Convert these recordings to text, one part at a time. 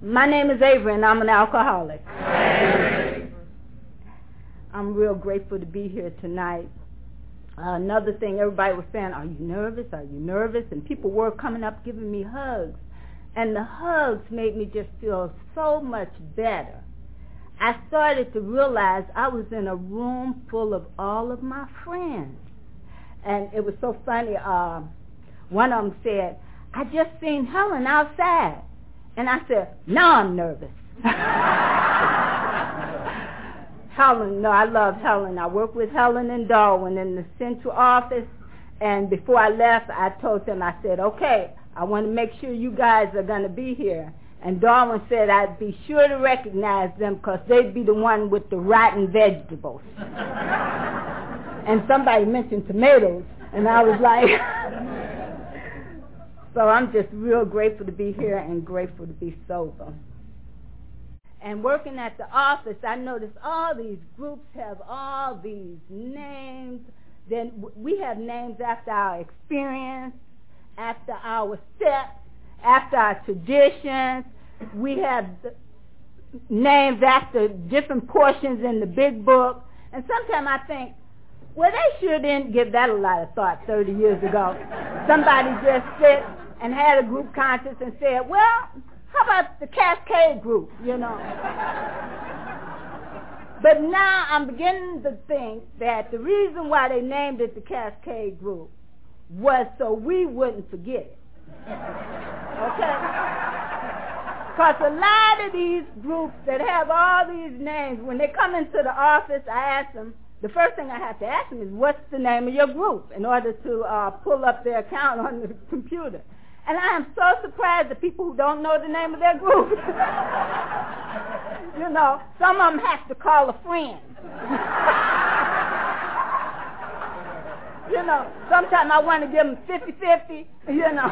My name is Avery, and I'm an alcoholic. I'm real grateful to be here tonight. Uh, another thing, everybody was saying, are you nervous? Are you nervous? And people were coming up giving me hugs. And the hugs made me just feel so much better. I started to realize I was in a room full of all of my friends. And it was so funny. Uh, one of them said, I just seen Helen outside. And I said, now I'm nervous. Helen, no, I love Helen. I worked with Helen and Darwin in the central office. And before I left, I told them, I said, okay, I want to make sure you guys are going to be here. And Darwin said I'd be sure to recognize them because they'd be the one with the rotten vegetables. and somebody mentioned tomatoes, and I was like, so I'm just real grateful to be here and grateful to be sober. And working at the office, I noticed all these groups have all these names. Then we have names after our experience, after our steps, after our traditions. We have names after different portions in the big book. And sometimes I think, well, they sure didn't give that a lot of thought 30 years ago. Somebody just sit and had a group conscience and said, well, how about the Cascade group, you know? but now I'm beginning to think that the reason why they named it the Cascade group was so we wouldn't forget it. Okay? Because a lot of these groups that have all these names, when they come into the office, I ask them, the first thing I have to ask them is, what's the name of your group in order to uh, pull up their account on the computer. And I am so surprised at people who don't know the name of their group. you know, some of them have to call a friend. you know, sometimes I want to give them 50-50, you know.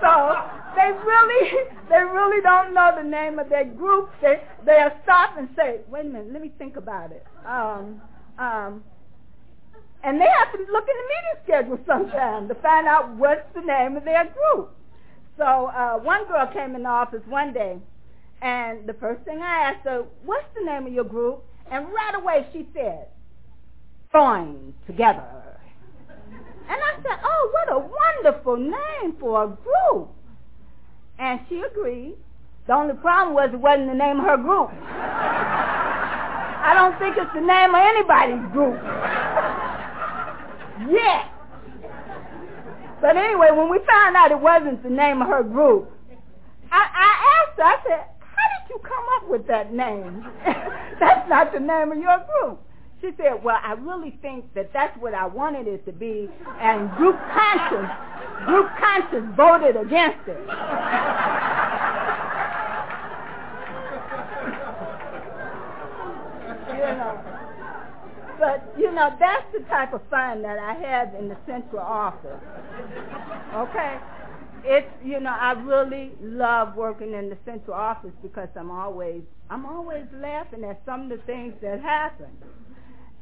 So they really, they really don't know the name of their group. They, they'll stop and say, wait a minute, let me think about it. Um, um, and they have to look in the meeting schedule sometime to find out what's the name of their group. So uh, one girl came in the office one day, and the first thing I asked her, what's the name of your group? And right away she said, Join Together. Said, oh, what a wonderful name for a group. And she agreed. The only problem was it wasn't the name of her group. I don't think it's the name of anybody's group. Yes. But anyway, when we found out it wasn't the name of her group, I, I asked her, I said, how did you come up with that name? that's not the name of your group. She said, well, I really think that that's what I wanted it to be, and group conscience, group conscience voted against it. you know. But, you know, that's the type of fun that I have in the central office. Okay? It's, you know, I really love working in the central office because I'm always, I'm always laughing at some of the things that happen.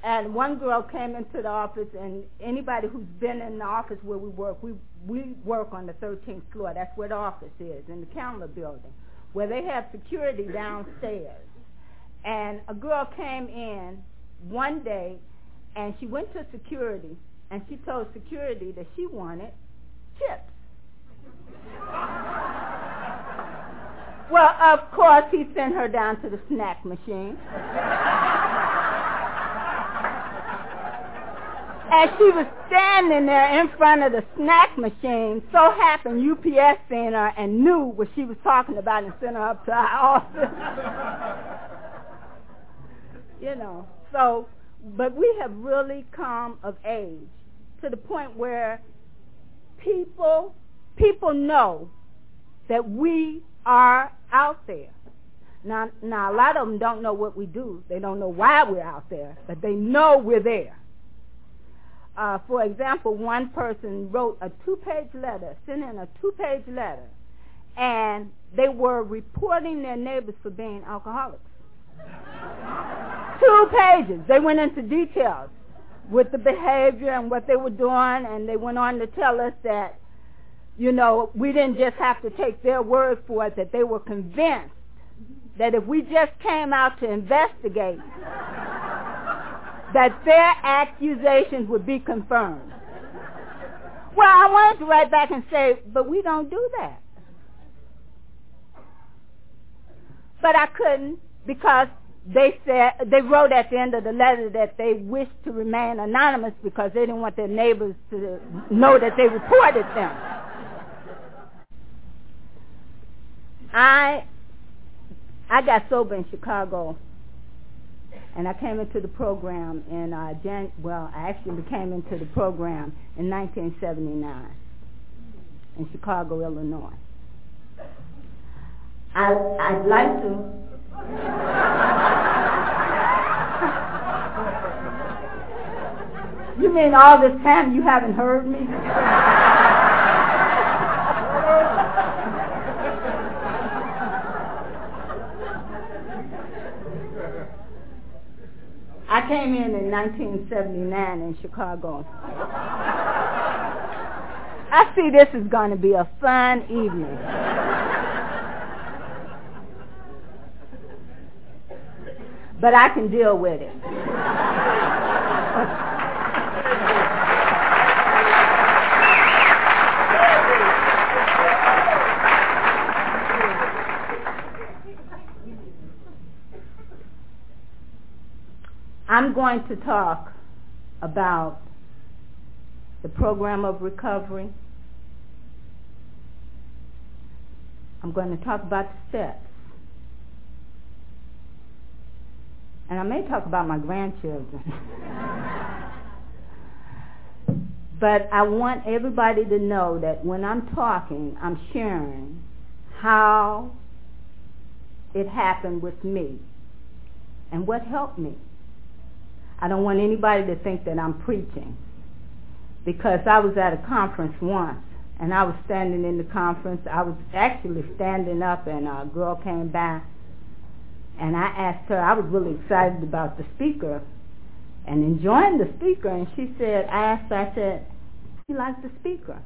And one girl came into the office, and anybody who's been in the office where we work, we, we work on the 13th floor. That's where the office is, in the counter building, where they have security downstairs. And a girl came in one day and she went to security and she told security that she wanted chips. well, of course, he sent her down to the snack machine. As she was standing there in front of the snack machine, so happened UPS seen her and knew what she was talking about and sent her up to our office. you know. So, but we have really come of age to the point where people people know that we are out there. Now, now a lot of them don't know what we do. They don't know why we're out there, but they know we're there. Uh, for example, one person wrote a two-page letter, sent in a two-page letter, and they were reporting their neighbors for being alcoholics. Two pages. They went into details with the behavior and what they were doing, and they went on to tell us that, you know, we didn't just have to take their word for it, that they were convinced that if we just came out to investigate, that their accusations would be confirmed. Well, I wanted to write back and say, but we don't do that. But I couldn't because they said they wrote at the end of the letter that they wished to remain anonymous because they didn't want their neighbors to know that they reported them. I I got sober in Chicago, and I came into the program in uh, Jan- well, I actually came into the program in 1979 in Chicago, Illinois. I I'd like to. you mean all this time you haven't heard me? I came in in 1979 in Chicago. I see this is going to be a fun evening. but I can deal with it. I'm going to talk about the program of recovery. I'm going to talk about the steps. And I may talk about my grandchildren. but I want everybody to know that when I'm talking, I'm sharing how it happened with me and what helped me. I don't want anybody to think that I'm preaching because I was at a conference once and I was standing in the conference. I was actually standing up and a girl came by and I asked her, I was really excited about the speaker and enjoying the speaker and she said, I asked her, I said, you like the speaker?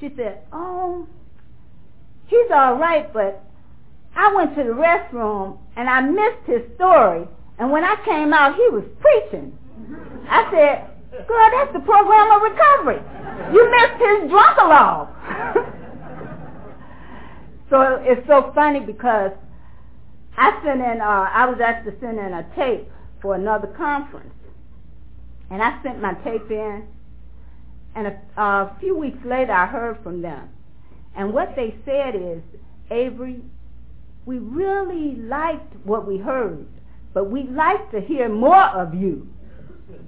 She said, oh, he's all right, but I went to the restroom and I missed his story and when I came out, he was preaching. I said, girl, that's the program of recovery. You missed his drunkalogue. so it's so funny because I sent in, uh, I was asked to send in a tape for another conference. And I sent my tape in. And a, a few weeks later, I heard from them. And what they said is, Avery, we really liked what we heard but we'd like to hear more of you.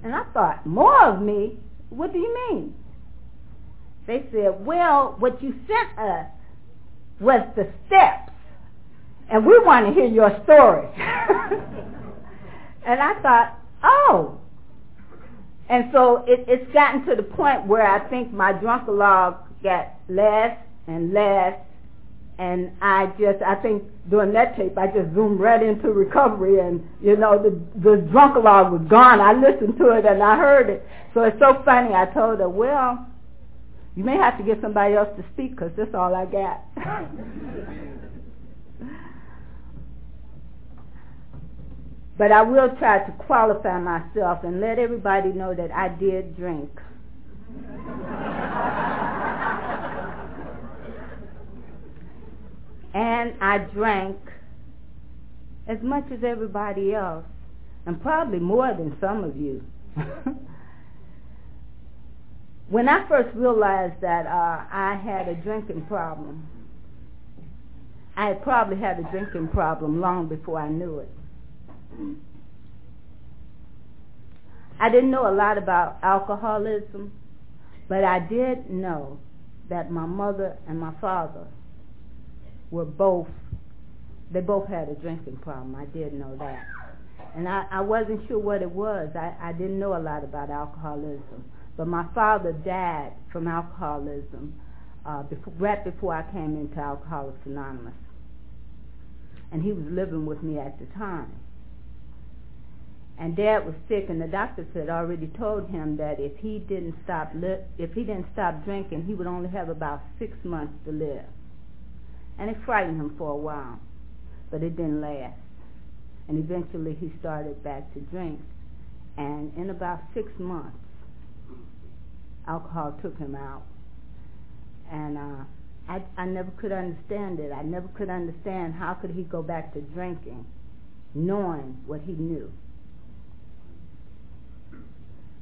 And I thought, more of me? What do you mean? They said, well, what you sent us was the steps, and we want to hear your story. and I thought, oh. And so it, it's gotten to the point where I think my drunkalogue got less and less and I just, I think during that tape, I just zoomed right into recovery and, you know, the, the drunkalogue was gone. I listened to it and I heard it. So it's so funny. I told her, well, you may have to get somebody else to speak because that's all I got. but I will try to qualify myself and let everybody know that I did drink. and I drank as much as everybody else, and probably more than some of you. when I first realized that uh, I had a drinking problem, I had probably had a drinking problem long before I knew it. I didn't know a lot about alcoholism, but I did know that my mother and my father were both, they both had a drinking problem. I did know that. And I, I wasn't sure what it was. I, I didn't know a lot about alcoholism. But my father died from alcoholism uh, before, right before I came into Alcoholics Anonymous. And he was living with me at the time. And Dad was sick, and the doctors had already told him that if he didn't stop li- if he didn't stop drinking, he would only have about six months to live. And it frightened him for a while, but it didn't last. And eventually, he started back to drink. And in about six months, alcohol took him out. And uh, I, I never could understand it. I never could understand how could he go back to drinking, knowing what he knew.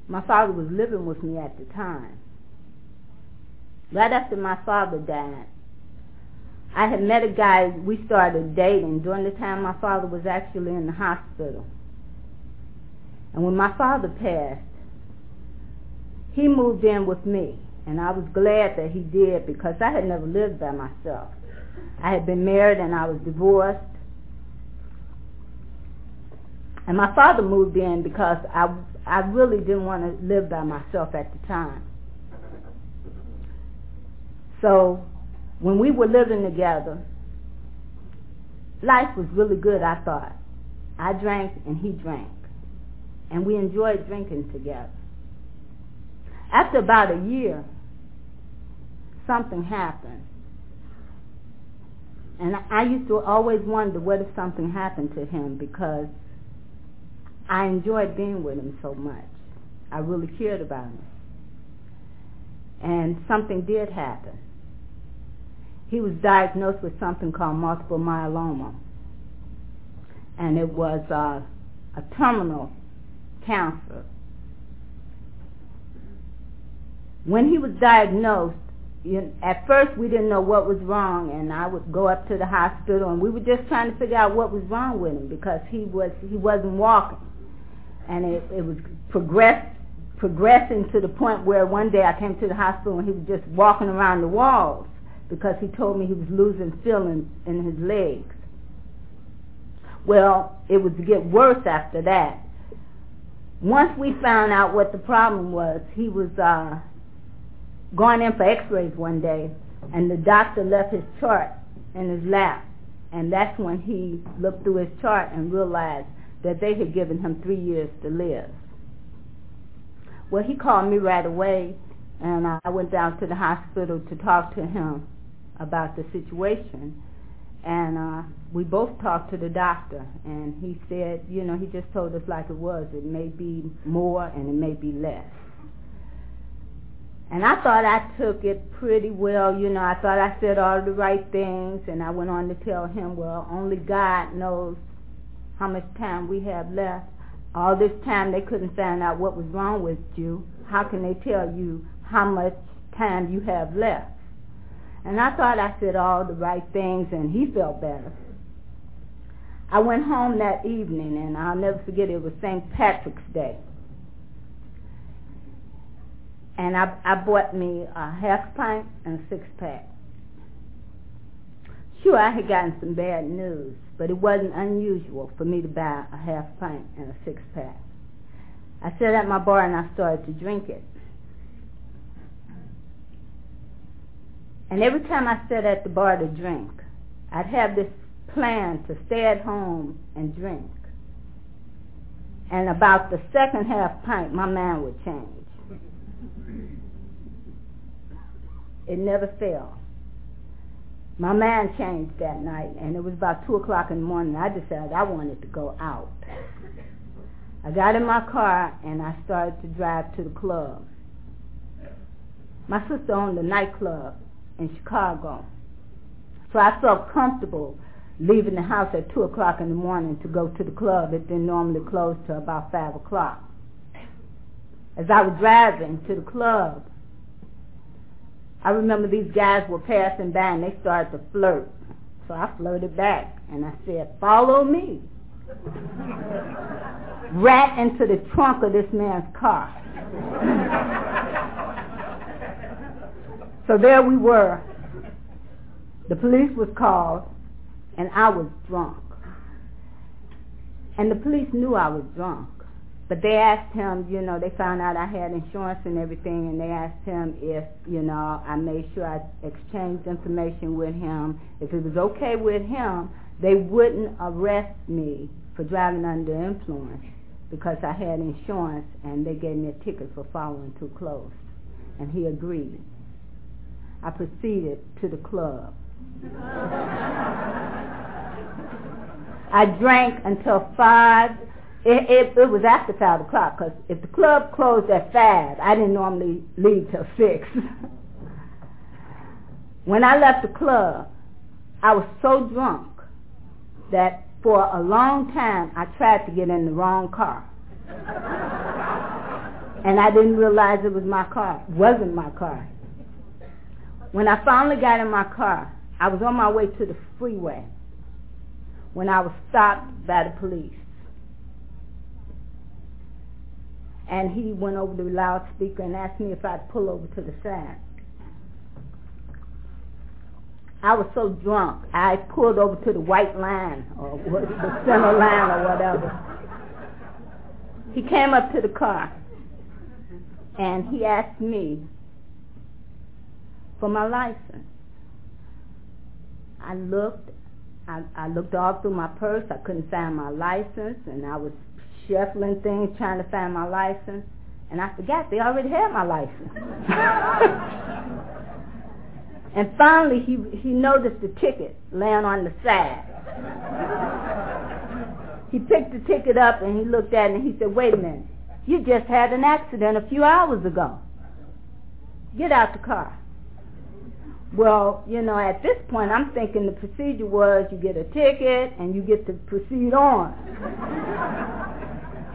My father was living with me at the time. Right after my father died, I had met a guy, we started dating during the time my father was actually in the hospital. And when my father passed, he moved in with me. And I was glad that he did because I had never lived by myself. I had been married and I was divorced. And my father moved in because I, I really didn't want to live by myself at the time. So when we were living together, life was really good, I thought. I drank and he drank. And we enjoyed drinking together. After about a year, something happened. And I used to always wonder what if something happened to him because I enjoyed being with him so much. I really cared about him. And something did happen. He was diagnosed with something called multiple myeloma. And it was uh, a terminal cancer. When he was diagnosed, you, at first we didn't know what was wrong, and I would go up to the hospital, and we were just trying to figure out what was wrong with him because he was he wasn't walking, and it, it was progress progressing to the point where one day I came to the hospital and he was just walking around the walls because he told me he was losing feeling in his legs. Well, it would get worse after that. Once we found out what the problem was, he was uh, going in for x-rays one day, and the doctor left his chart in his lap. And that's when he looked through his chart and realized that they had given him three years to live. Well, he called me right away, and I went down to the hospital to talk to him about the situation. And uh, we both talked to the doctor, and he said, you know, he just told us like it was. It may be more and it may be less. And I thought I took it pretty well, you know, I thought I said all the right things, and I went on to tell him, well, only God knows how much time we have left. All this time they couldn't find out what was wrong with you. How can they tell you how much time you have left? And I thought I said all the right things, and he felt better. I went home that evening, and I'll never forget it was St. Patrick's Day. And I, I bought me a half pint and a six pack. Sure, I had gotten some bad news, but it wasn't unusual for me to buy a half pint and a six pack. I sat at my bar and I started to drink it. And every time I sat at the bar to drink, I'd have this plan to stay at home and drink. And about the second half pint, my mind would change. It never failed. My mind changed that night, and it was about 2 o'clock in the morning. I decided I wanted to go out. I got in my car, and I started to drive to the club. My sister owned a nightclub in Chicago. So I felt comfortable leaving the house at 2 o'clock in the morning to go to the club. It didn't normally close till about 5 o'clock. As I was driving to the club, I remember these guys were passing by and they started to flirt. So I flirted back and I said, follow me. right into the trunk of this man's car. So there we were. The police was called, and I was drunk. And the police knew I was drunk. But they asked him, you know, they found out I had insurance and everything, and they asked him if, you know, I made sure I exchanged information with him. If it was okay with him, they wouldn't arrest me for driving under influence. because I had insurance and they gave me a ticket for following too close. And he agreed. I proceeded to the club. I drank until 5. It, it, it was after 5 o'clock because if the club closed at 5, I didn't normally leave till 6. when I left the club, I was so drunk that for a long time I tried to get in the wrong car. and I didn't realize it was my car. It wasn't my car. When I finally got in my car, I was on my way to the freeway when I was stopped by the police. And he went over the loudspeaker and asked me if I'd pull over to the side. I was so drunk, I pulled over to the white line or the center line or whatever. He came up to the car and he asked me for my license. I looked I, I looked all through my purse. I couldn't find my license, and I was shuffling things trying to find my license, and I forgot they already had my license. and finally, he he noticed the ticket laying on the side. he picked the ticket up and he looked at it and he said, "Wait a minute, you just had an accident a few hours ago. Get out the car." Well, you know, at this point, I'm thinking the procedure was you get a ticket and you get to proceed on.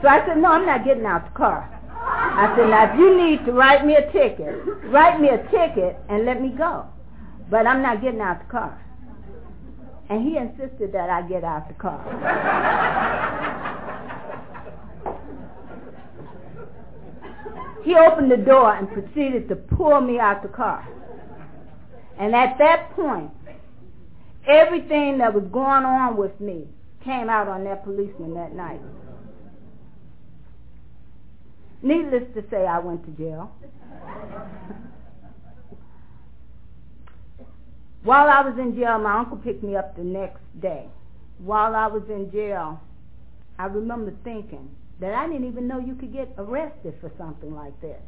so I said, no, I'm not getting out the car. I said, now if you need to write me a ticket, write me a ticket and let me go. But I'm not getting out the car. And he insisted that I get out the car. he opened the door and proceeded to pull me out the car. And at that point, everything that was going on with me came out on that policeman that night. Needless to say, I went to jail. While I was in jail, my uncle picked me up the next day. While I was in jail, I remember thinking that I didn't even know you could get arrested for something like this.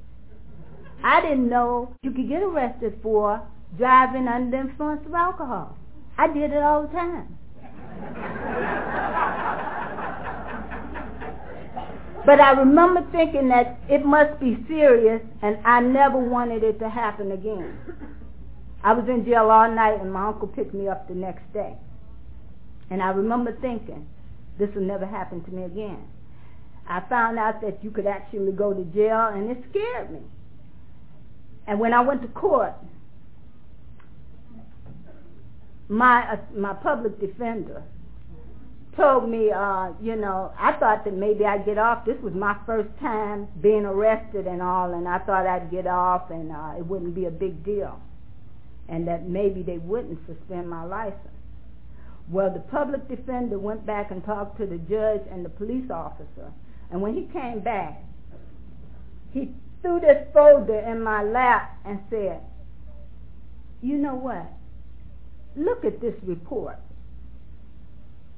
I didn't know you could get arrested for driving under the influence of alcohol. I did it all the time. but I remember thinking that it must be serious, and I never wanted it to happen again. I was in jail all night, and my uncle picked me up the next day. And I remember thinking, this will never happen to me again. I found out that you could actually go to jail, and it scared me. And when I went to court, my uh, my public defender told me, uh, you know, I thought that maybe I'd get off. This was my first time being arrested and all, and I thought I'd get off and uh, it wouldn't be a big deal, and that maybe they wouldn't suspend my license. Well, the public defender went back and talked to the judge and the police officer, and when he came back, he threw this folder in my lap and said, "You know what? Look at this report.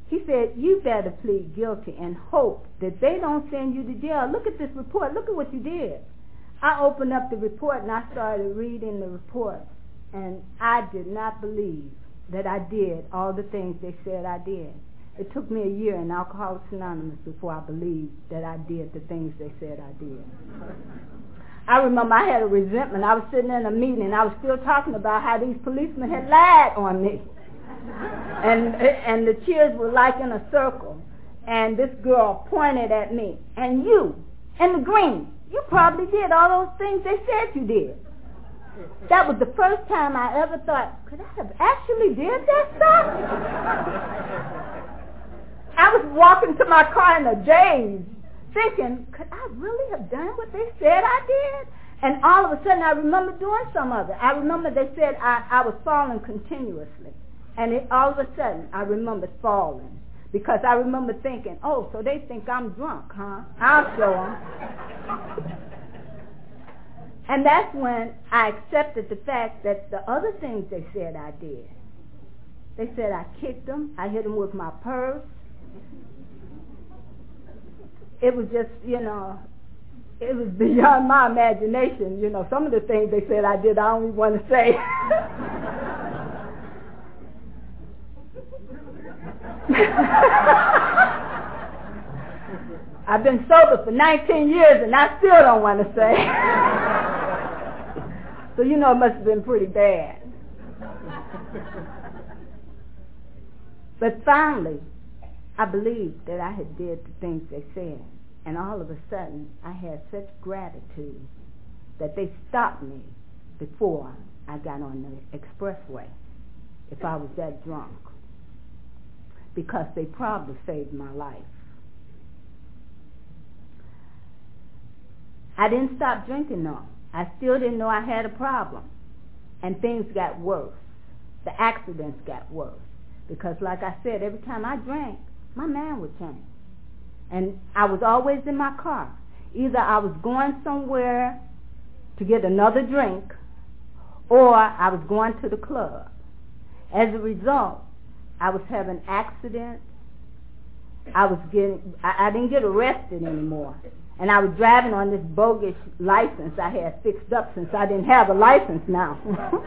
He said, you better plead guilty and hope that they don't send you to jail. Look at this report. Look at what you did. I opened up the report and I started reading the report. And I did not believe that I did all the things they said I did. It took me a year in Alcoholics Anonymous before I believed that I did the things they said I did. I remember I had a resentment. I was sitting in a meeting and I was still talking about how these policemen had lied on me. and and the cheers were like in a circle. And this girl pointed at me. And you, in the green, you probably did all those things they said you did. That was the first time I ever thought, could I have actually did that stuff? I was walking to my car in a daze thinking, could I really have done what they said I did? And all of a sudden I remember doing some of it. I remember they said I, I was falling continuously. And it, all of a sudden I remembered falling. Because I remember thinking, oh, so they think I'm drunk, huh? I'll show them. and that's when I accepted the fact that the other things they said I did. They said I kicked them. I hit them with my purse. It was just, you know, it was beyond my imagination. You know, some of the things they said I did, I don't even want to say. I've been sober for 19 years and I still don't want to say. so you know it must have been pretty bad. but finally, I believed that I had did the things they said. And all of a sudden, I had such gratitude that they stopped me before I got on the expressway if I was that drunk because they probably saved my life. I didn't stop drinking though. I still didn't know I had a problem. And things got worse. The accidents got worse. Because like I said, every time I drank, my man would change. And I was always in my car. Either I was going somewhere to get another drink or I was going to the club. As a result, I was having accidents. I was getting, I, I didn't get arrested anymore. And I was driving on this bogus license I had fixed up since I didn't have a license now.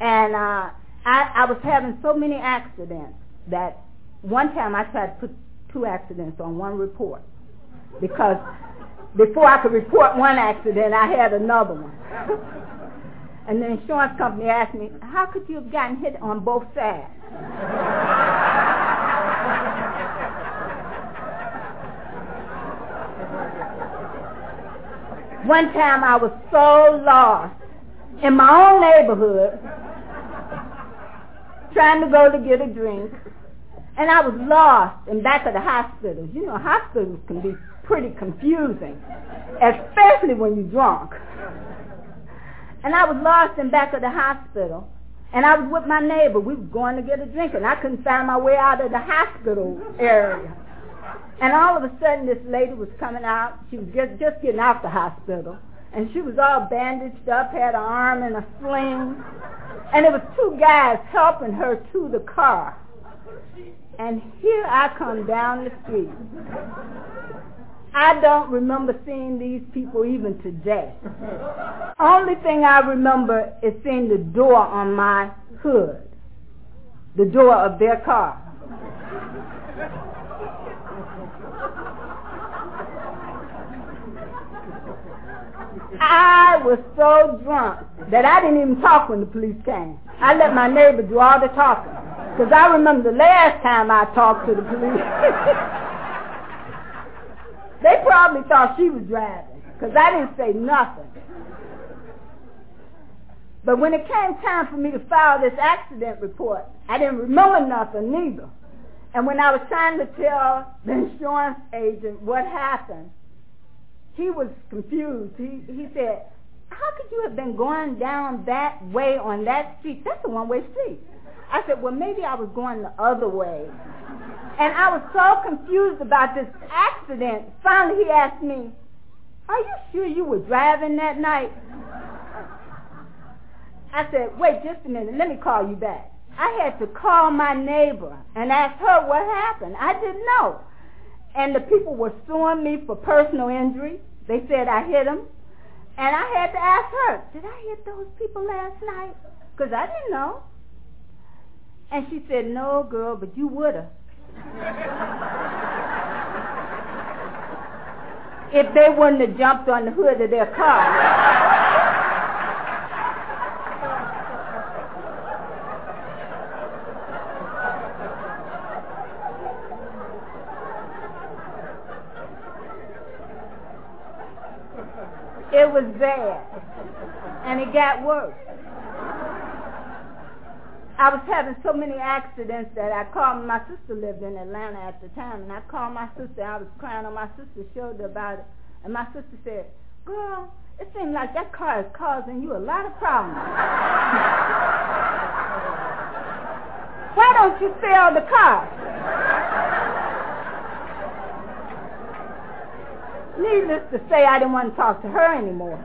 and uh, I, I was having so many accidents that one time I tried to put two accidents on one report because before I could report one accident, I had another one. and the insurance company asked me, how could you have gotten hit on both sides? One time I was so lost in my own neighborhood trying to go to get a drink and I was lost in back of the hospital. You know, hospitals can be pretty confusing, especially when you're drunk. And I was lost in back of the hospital. And I was with my neighbor. We were going to get a drink, and I couldn't find my way out of the hospital area. And all of a sudden, this lady was coming out. She was just, just getting out the hospital. And she was all bandaged up, had her arm in a sling. And there was two guys helping her to the car. And here I come down the street. I don't remember seeing these people even today. Only thing I remember is seeing the door on my hood, the door of their car. I was so drunk that I didn't even talk when the police came. I let my neighbor do all the talking. Because I remember the last time I talked to the police. they probably thought she was driving. Because I didn't say nothing. But when it came time for me to file this accident report, I didn't remember nothing neither. And when I was trying to tell the insurance agent what happened, he was confused. He, he said, how could you have been going down that way on that street? That's a one-way street. I said, well, maybe I was going the other way. And I was so confused about this accident. Finally, he asked me, are you sure you were driving that night? I said, wait just a minute. Let me call you back. I had to call my neighbor and ask her what happened. I didn't know. And the people were suing me for personal injury. They said I hit them. And I had to ask her, did I hit those people last night? Because I didn't know. And she said, no, girl, but you would have. if they wouldn't have jumped on the hood of their car. it was bad. And it got worse. I was having so many accidents that I called my sister lived in Atlanta at the time, and I called my sister. I was crying on my sister's shoulder about it, and my sister said, "Girl, it seems like that car is causing you a lot of problems. Why don't you sell the car?" Needless to say, I didn't want to talk to her anymore.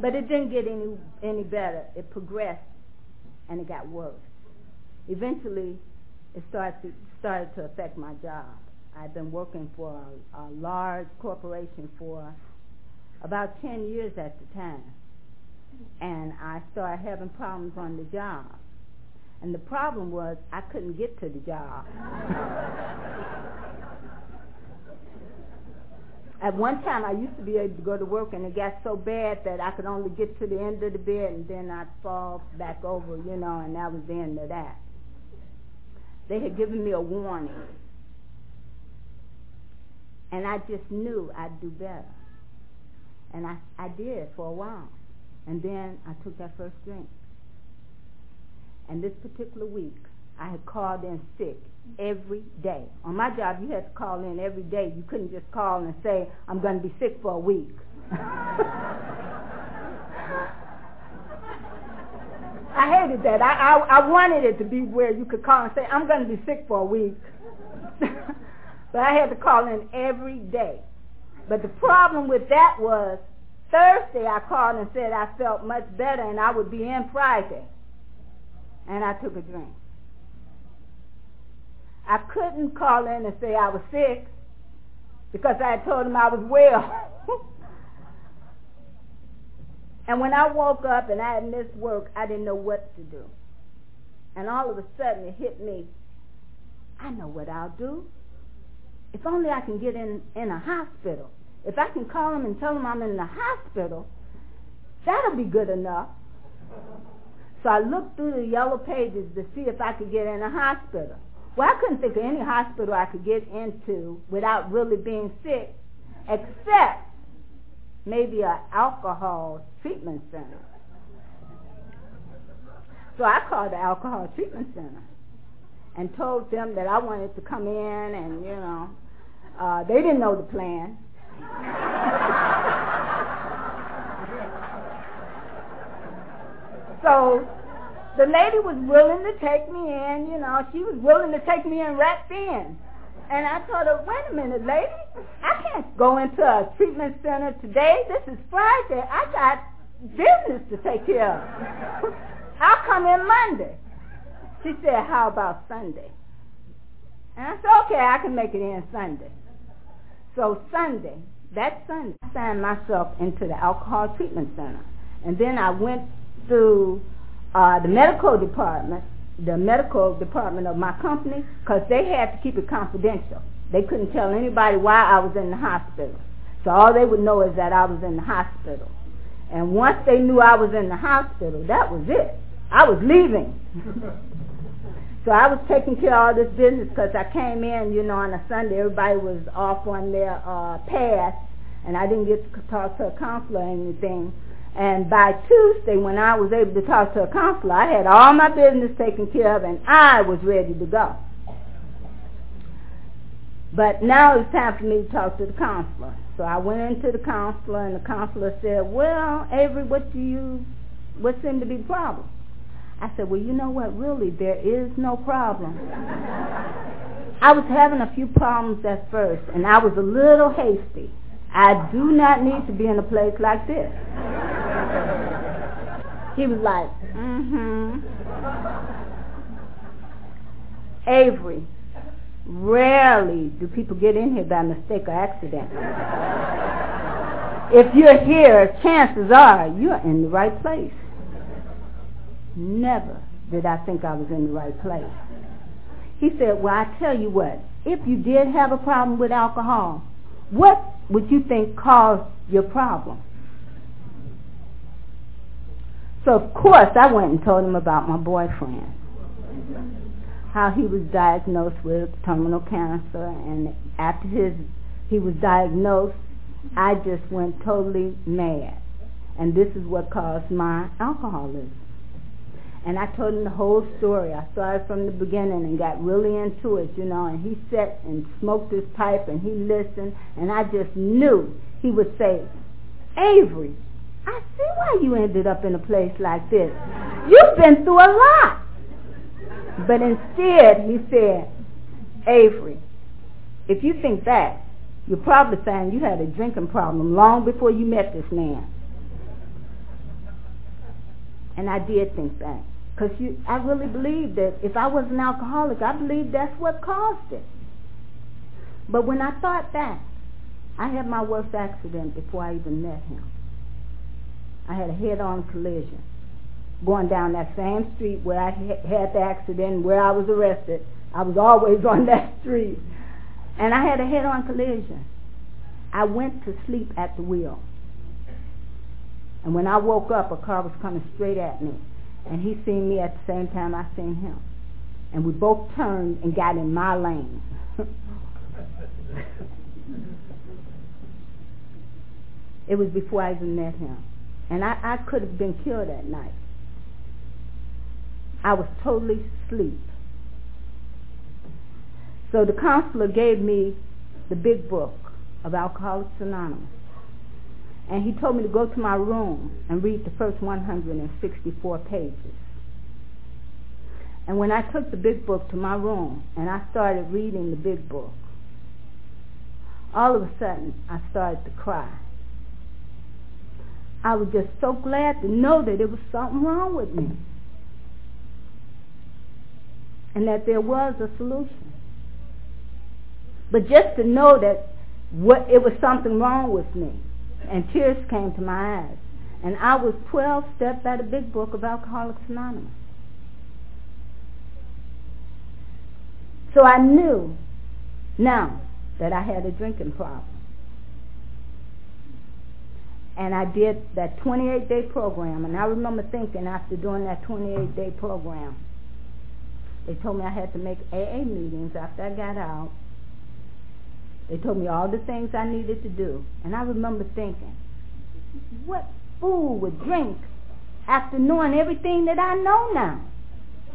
But it didn't get any, any better. It progressed and it got worse. Eventually, it started to, started to affect my job. I'd been working for a, a large corporation for about 10 years at the time. And I started having problems on the job. And the problem was I couldn't get to the job. At one time, I used to be able to go to work, and it got so bad that I could only get to the end of the bed, and then I'd fall back over, you know, and that was the end of that. They had given me a warning, and I just knew I'd do better. And I, I did for a while. And then I took that first drink. And this particular week, I had called in sick every day. On my job, you had to call in every day. You couldn't just call and say, I'm going to be sick for a week. I hated that. I, I, I wanted it to be where you could call and say, I'm going to be sick for a week. but I had to call in every day. But the problem with that was Thursday I called and said I felt much better and I would be in Friday. And I took a drink. I couldn't call in and say I was sick because I had told him I was well. and when I woke up and I had missed work, I didn't know what to do. And all of a sudden it hit me. I know what I'll do. If only I can get in, in a hospital. If I can call them and tell them I'm in the hospital, that'll be good enough. So I looked through the yellow pages to see if I could get in a hospital. Well, I couldn't think of any hospital I could get into without really being sick, except maybe an alcohol treatment center. So I called the alcohol treatment center and told them that I wanted to come in and, you know, uh, they didn't know the plan. so the lady was willing to take me in, you know, she was willing to take me in right then. And I told her, oh, wait a minute, lady, I can't go into a treatment center today. This is Friday. I got business to take care of. I'll come in Monday. She said, how about Sunday? And I said, okay, I can make it in Sunday. So Sunday, that Sunday, I signed myself into the alcohol treatment center. And then I went through uh, the medical department, the medical department of my company, because they had to keep it confidential. They couldn't tell anybody why I was in the hospital. So all they would know is that I was in the hospital. And once they knew I was in the hospital, that was it. I was leaving. So I was taking care of all this business because I came in, you know, on a Sunday. Everybody was off on their uh, pass, and I didn't get to talk to a counselor or anything. And by Tuesday, when I was able to talk to a counselor, I had all my business taken care of, and I was ready to go. But now it's time for me to talk to the counselor. So I went into the counselor, and the counselor said, "Well, Avery, what do you, what seemed to be the problem?" I said, well, you know what? Really, there is no problem. I was having a few problems at first, and I was a little hasty. I do not need to be in a place like this. He was like, mm-hmm. Avery, rarely do people get in here by mistake or accident. if you're here, chances are you're in the right place. Never did I think I was in the right place. He said, well, I tell you what, if you did have a problem with alcohol, what would you think caused your problem? So of course I went and told him about my boyfriend. How he was diagnosed with terminal cancer and after his he was diagnosed, I just went totally mad. And this is what caused my alcoholism. And I told him the whole story. I started from the beginning and got really into it, you know, and he sat and smoked his pipe and he listened and I just knew he would say, Avery, I see why you ended up in a place like this. You've been through a lot. But instead, he said, Avery, if you think that, you're probably saying you had a drinking problem long before you met this man. And I did think that. Because I really believe that if I was an alcoholic, I believe that's what caused it. But when I thought back, I had my worst accident before I even met him. I had a head-on collision going down that same street where I had the accident, where I was arrested. I was always on that street. And I had a head-on collision. I went to sleep at the wheel. And when I woke up, a car was coming straight at me. And he seen me at the same time I seen him. And we both turned and got in my lane. it was before I even met him. And I, I could have been killed that night. I was totally asleep. So the counselor gave me the big book of Alcoholics Anonymous. And he told me to go to my room and read the first 164 pages. And when I took the big book to my room and I started reading the big book, all of a sudden I started to cry. I was just so glad to know that there was something wrong with me and that there was a solution. But just to know that what it was something wrong with me, and tears came to my eyes, and I was 12 steps by the big book of Alcoholics Anonymous. So I knew now that I had a drinking problem. And I did that 28-day program, and I remember thinking after doing that 28-day program, they told me I had to make AA meetings after I got out. They told me all the things I needed to do. And I remember thinking, what fool would drink after knowing everything that I know now?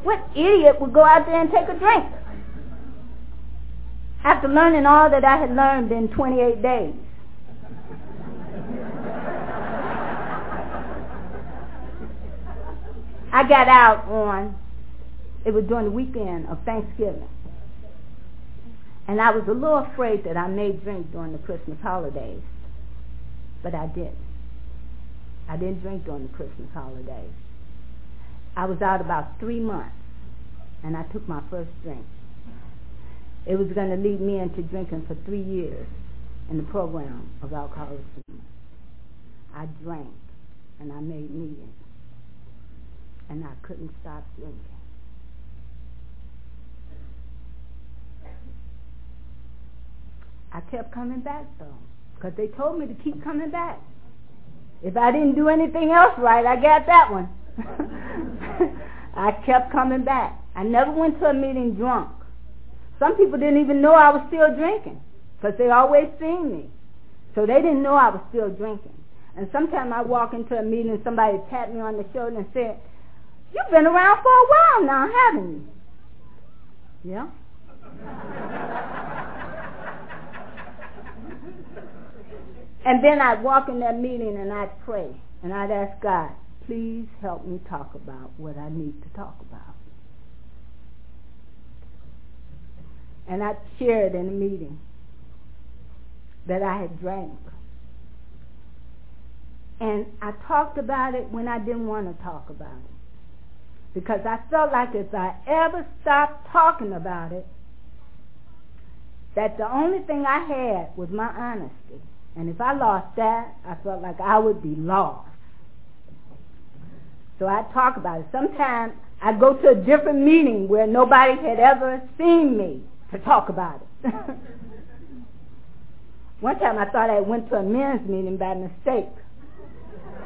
What idiot would go out there and take a drink? After learning all that I had learned in 28 days. I got out on it was during the weekend of Thanksgiving. And I was a little afraid that I may drink during the Christmas holidays. But I didn't. I didn't drink during the Christmas holidays. I was out about three months, and I took my first drink. It was going to lead me into drinking for three years in the program of alcoholism. I drank, and I made meetings, and I couldn't stop drinking. I kept coming back though, because they told me to keep coming back. If I didn't do anything else right, I got that one. I kept coming back. I never went to a meeting drunk. Some people didn't even know I was still drinking because they always seen me. So they didn't know I was still drinking. And sometimes I walk into a meeting and somebody tapped me on the shoulder and said, you've been around for a while now, haven't you? Yeah. And then I'd walk in that meeting and I'd pray and I'd ask God, please help me talk about what I need to talk about. And I'd share it in a meeting that I had drank. And I talked about it when I didn't want to talk about it. Because I felt like if I ever stopped talking about it, that the only thing I had was my honesty. And if I lost that, I felt like I would be lost. So I talk about it. Sometimes I go to a different meeting where nobody had ever seen me to talk about it. One time I thought I went to a men's meeting by mistake.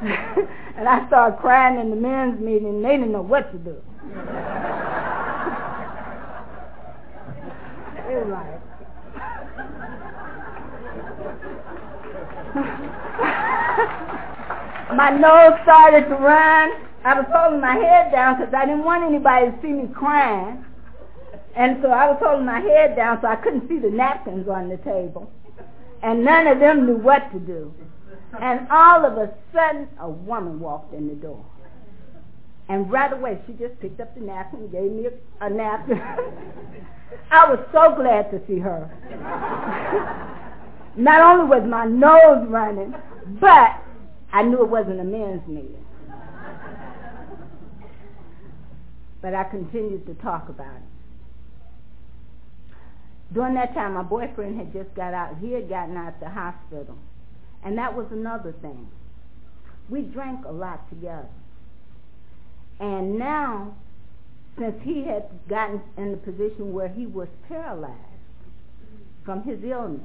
and I started crying in the men's meeting and they didn't know what to do. it was like, my nose started to run. I was holding my head down because I didn't want anybody to see me crying. And so I was holding my head down so I couldn't see the napkins on the table. And none of them knew what to do. And all of a sudden, a woman walked in the door. And right away, she just picked up the napkin and gave me a, a napkin. I was so glad to see her. Not only was my nose running, but I knew it wasn't a men's meeting. But I continued to talk about it. During that time, my boyfriend had just got out. He had gotten out of the hospital. And that was another thing. We drank a lot together. And now, since he had gotten in the position where he was paralyzed from his illness,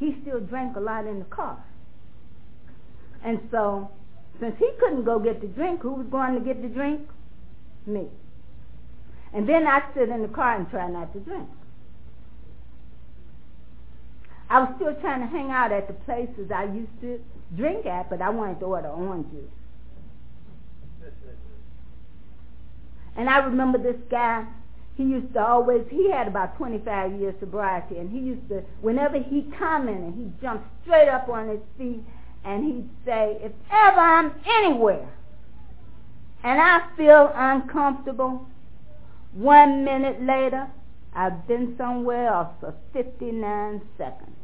he still drank a lot in the car. And so, since he couldn't go get the drink, who was going to get the drink? Me. And then I'd sit in the car and try not to drink. I was still trying to hang out at the places I used to drink at, but I wanted to order orange juice. And I remember this guy, he used to always, he had about 25 years sobriety, and he used to, whenever he commented, he'd jump straight up on his feet, and he'd say, if ever I'm anywhere, and I feel uncomfortable, one minute later, I've been somewhere else for 59 seconds.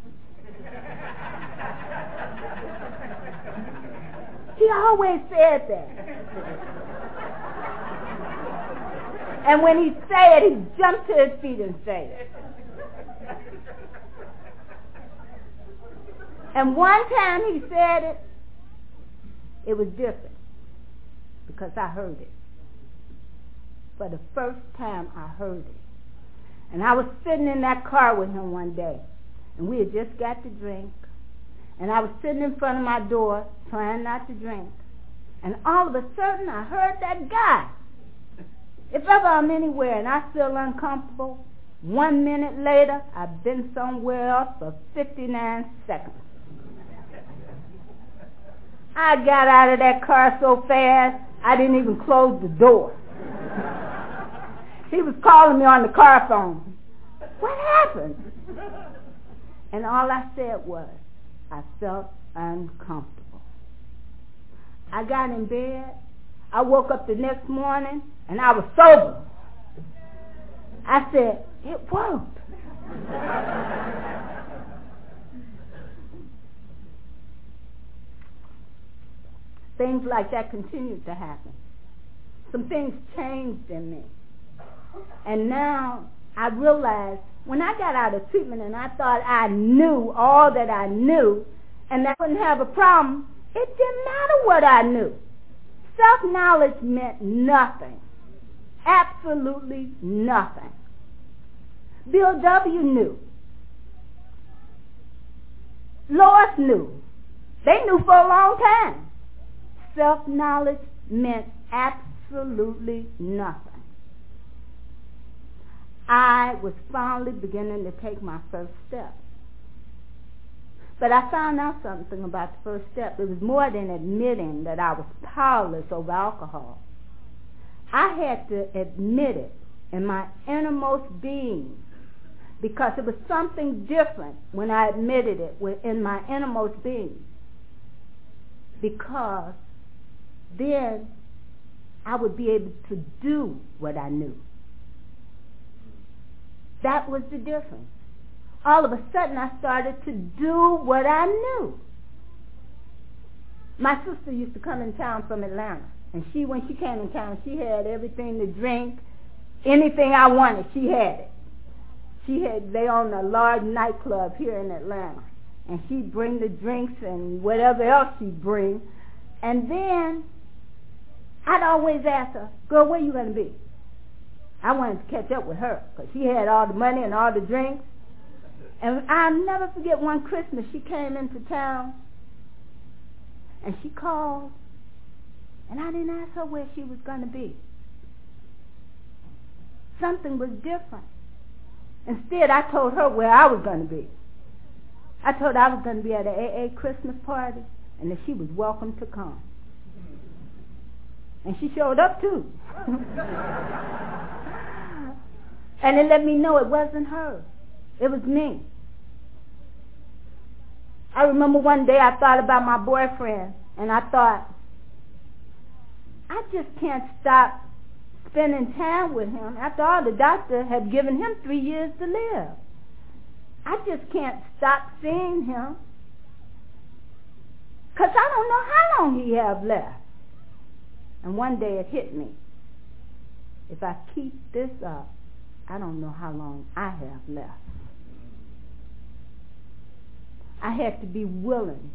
he always said that. And when he say it, he jump to his feet and say it. And one time he said it, it was different because I heard it. For the first time I heard it. And I was sitting in that car with him one day and we had just got to drink. And I was sitting in front of my door trying not to drink. And all of a sudden I heard that guy. If ever I'm anywhere and I feel uncomfortable, one minute later I've been somewhere else for 59 seconds. I got out of that car so fast I didn't even close the door. he was calling me on the car phone. What happened? And all I said was, I felt uncomfortable. I got in bed. I woke up the next morning and I was sober. I said, it worked. things like that continued to happen. Some things changed in me. And now I realized when I got out of treatment and I thought I knew all that I knew and I wouldn't have a problem, it didn't matter what I knew. Self-knowledge meant nothing. Absolutely nothing. Bill W. knew. Lois knew. They knew for a long time. Self-knowledge meant absolutely nothing. I was finally beginning to take my first step. But I found out something about the first step. It was more than admitting that I was powerless over alcohol. I had to admit it in my innermost being because it was something different when I admitted it in my innermost being. Because then I would be able to do what I knew. That was the difference. All of a sudden, I started to do what I knew. My sister used to come in town from Atlanta, and she, when she came in town, she had everything to drink, anything I wanted, she had it. She had they owned a large nightclub here in Atlanta, and she'd bring the drinks and whatever else she'd bring, and then I'd always ask her, "Girl, where you gonna be?" I wanted to catch up with her because she had all the money and all the drinks. And I'll never forget one Christmas she came into town and she called and I didn't ask her where she was going to be. Something was different. Instead, I told her where I was going to be. I told her I was going to be at an AA Christmas party and that she was welcome to come. And she showed up too. and it let me know it wasn't her. It was me. I remember one day I thought about my boyfriend and I thought, I just can't stop spending time with him. After all, the doctor had given him three years to live. I just can't stop seeing him. Because I don't know how long he have left. And one day it hit me. if I keep this up, I don't know how long I have left. I had to be willing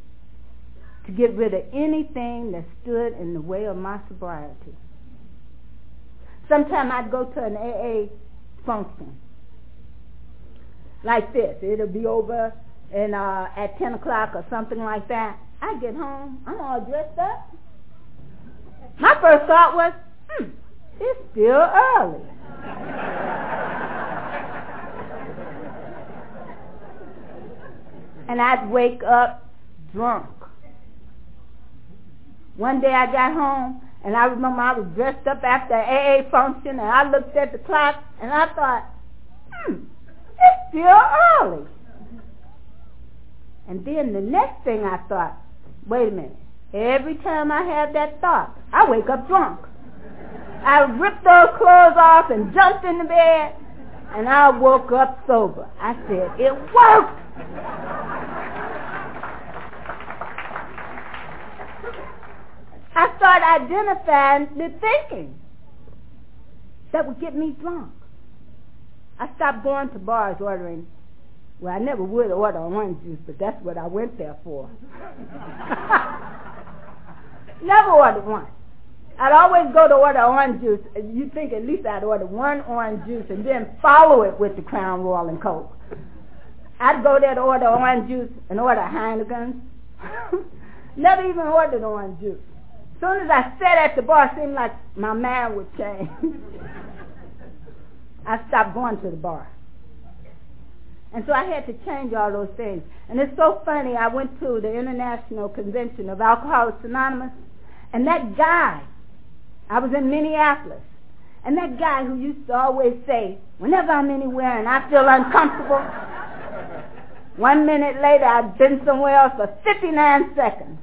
to get rid of anything that stood in the way of my sobriety. Sometimes I'd go to an AA function like this. It'll be over and uh, at 10 o'clock or something like that. I get home, I'm all dressed up. My first thought was, hmm, it's still early. And I'd wake up drunk. One day I got home and I remember I was dressed up after AA function and I looked at the clock and I thought, hmm, it's still early. And then the next thing I thought, wait a minute, every time I have that thought, I wake up drunk. I ripped those clothes off and jumped in the bed and I woke up sober. I said, it worked. I started identifying the thinking that would get me drunk. I stopped going to bars ordering. Well, I never would order orange juice, but that's what I went there for. never ordered one. I'd always go to order orange juice. You'd think at least I'd order one orange juice and then follow it with the Crown Royal and Coke. I'd go there to order orange juice and order Heineken. Never even ordered orange juice. Soon as I sat at the bar, it seemed like my mind would change. I stopped going to the bar. And so I had to change all those things. And it's so funny, I went to the International Convention of Alcoholics Anonymous, and that guy, I was in Minneapolis, and that guy who used to always say, whenever I'm anywhere and I feel uncomfortable, one minute later I'd been somewhere else for 59 seconds.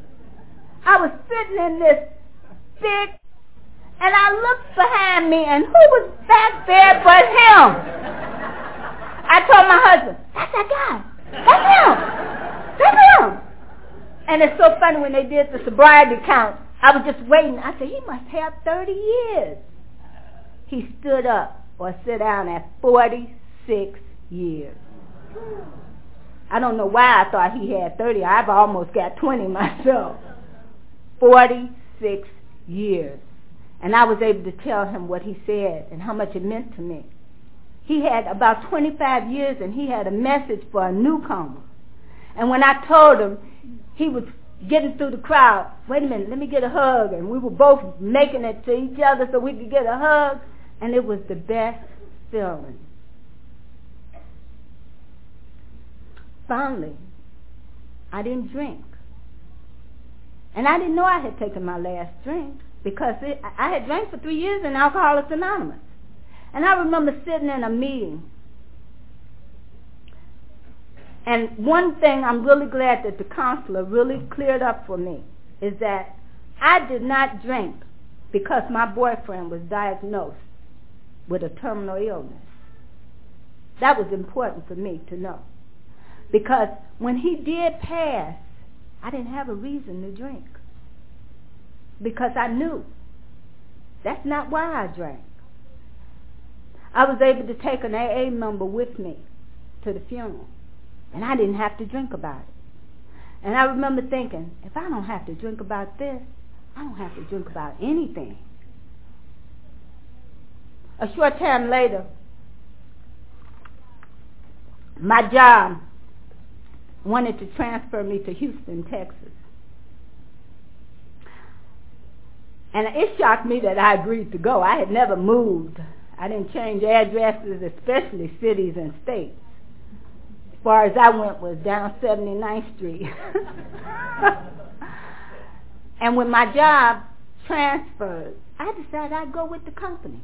I was sitting in this big and I looked behind me, and who was back there but him? I told my husband, that's that guy. That's him. That's him. And it's so funny when they did the sobriety count. I was just waiting. I said, he must have 30 years. He stood up or sit down at 46 years. I don't know why I thought he had 30. I've almost got 20 myself. 46 years. And I was able to tell him what he said and how much it meant to me. He had about 25 years and he had a message for a newcomer. And when I told him, he was getting through the crowd. Wait a minute, let me get a hug. And we were both making it to each other so we could get a hug. And it was the best feeling. Finally, I didn't drink. And I didn't know I had taken my last drink because it, I had drank for three years in Alcoholics Anonymous. And I remember sitting in a meeting. And one thing I'm really glad that the counselor really cleared up for me is that I did not drink because my boyfriend was diagnosed with a terminal illness. That was important for me to know. Because when he did pass, I didn't have a reason to drink because I knew that's not why I drank. I was able to take an AA member with me to the funeral, and I didn't have to drink about it. And I remember thinking, if I don't have to drink about this, I don't have to drink about anything. A short time later, my job wanted to transfer me to Houston, Texas. And it shocked me that I agreed to go. I had never moved. I didn't change addresses, especially cities and states. As far as I went was down 79th Street. and when my job transferred, I decided I'd go with the company.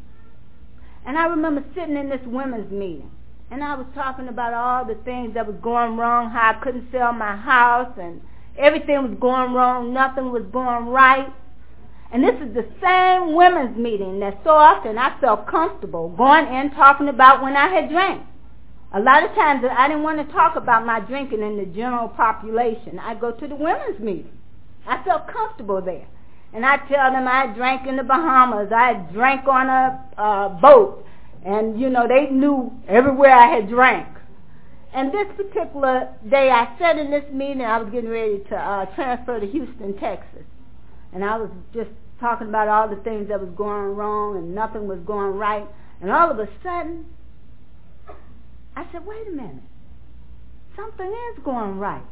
And I remember sitting in this women's meeting. And I was talking about all the things that was going wrong, how I couldn't sell my house, and everything was going wrong, nothing was going right. And this is the same women's meeting that so often I felt comfortable going in talking about when I had drank. A lot of times I didn't want to talk about my drinking in the general population. I'd go to the women's meeting. I felt comfortable there. And I tell them I drank in the Bahamas. I drank on a uh, boat. And, you know, they knew everywhere I had drank. And this particular day, I sat in this meeting. I was getting ready to uh, transfer to Houston, Texas. And I was just talking about all the things that was going wrong and nothing was going right. And all of a sudden, I said, wait a minute. Something is going right.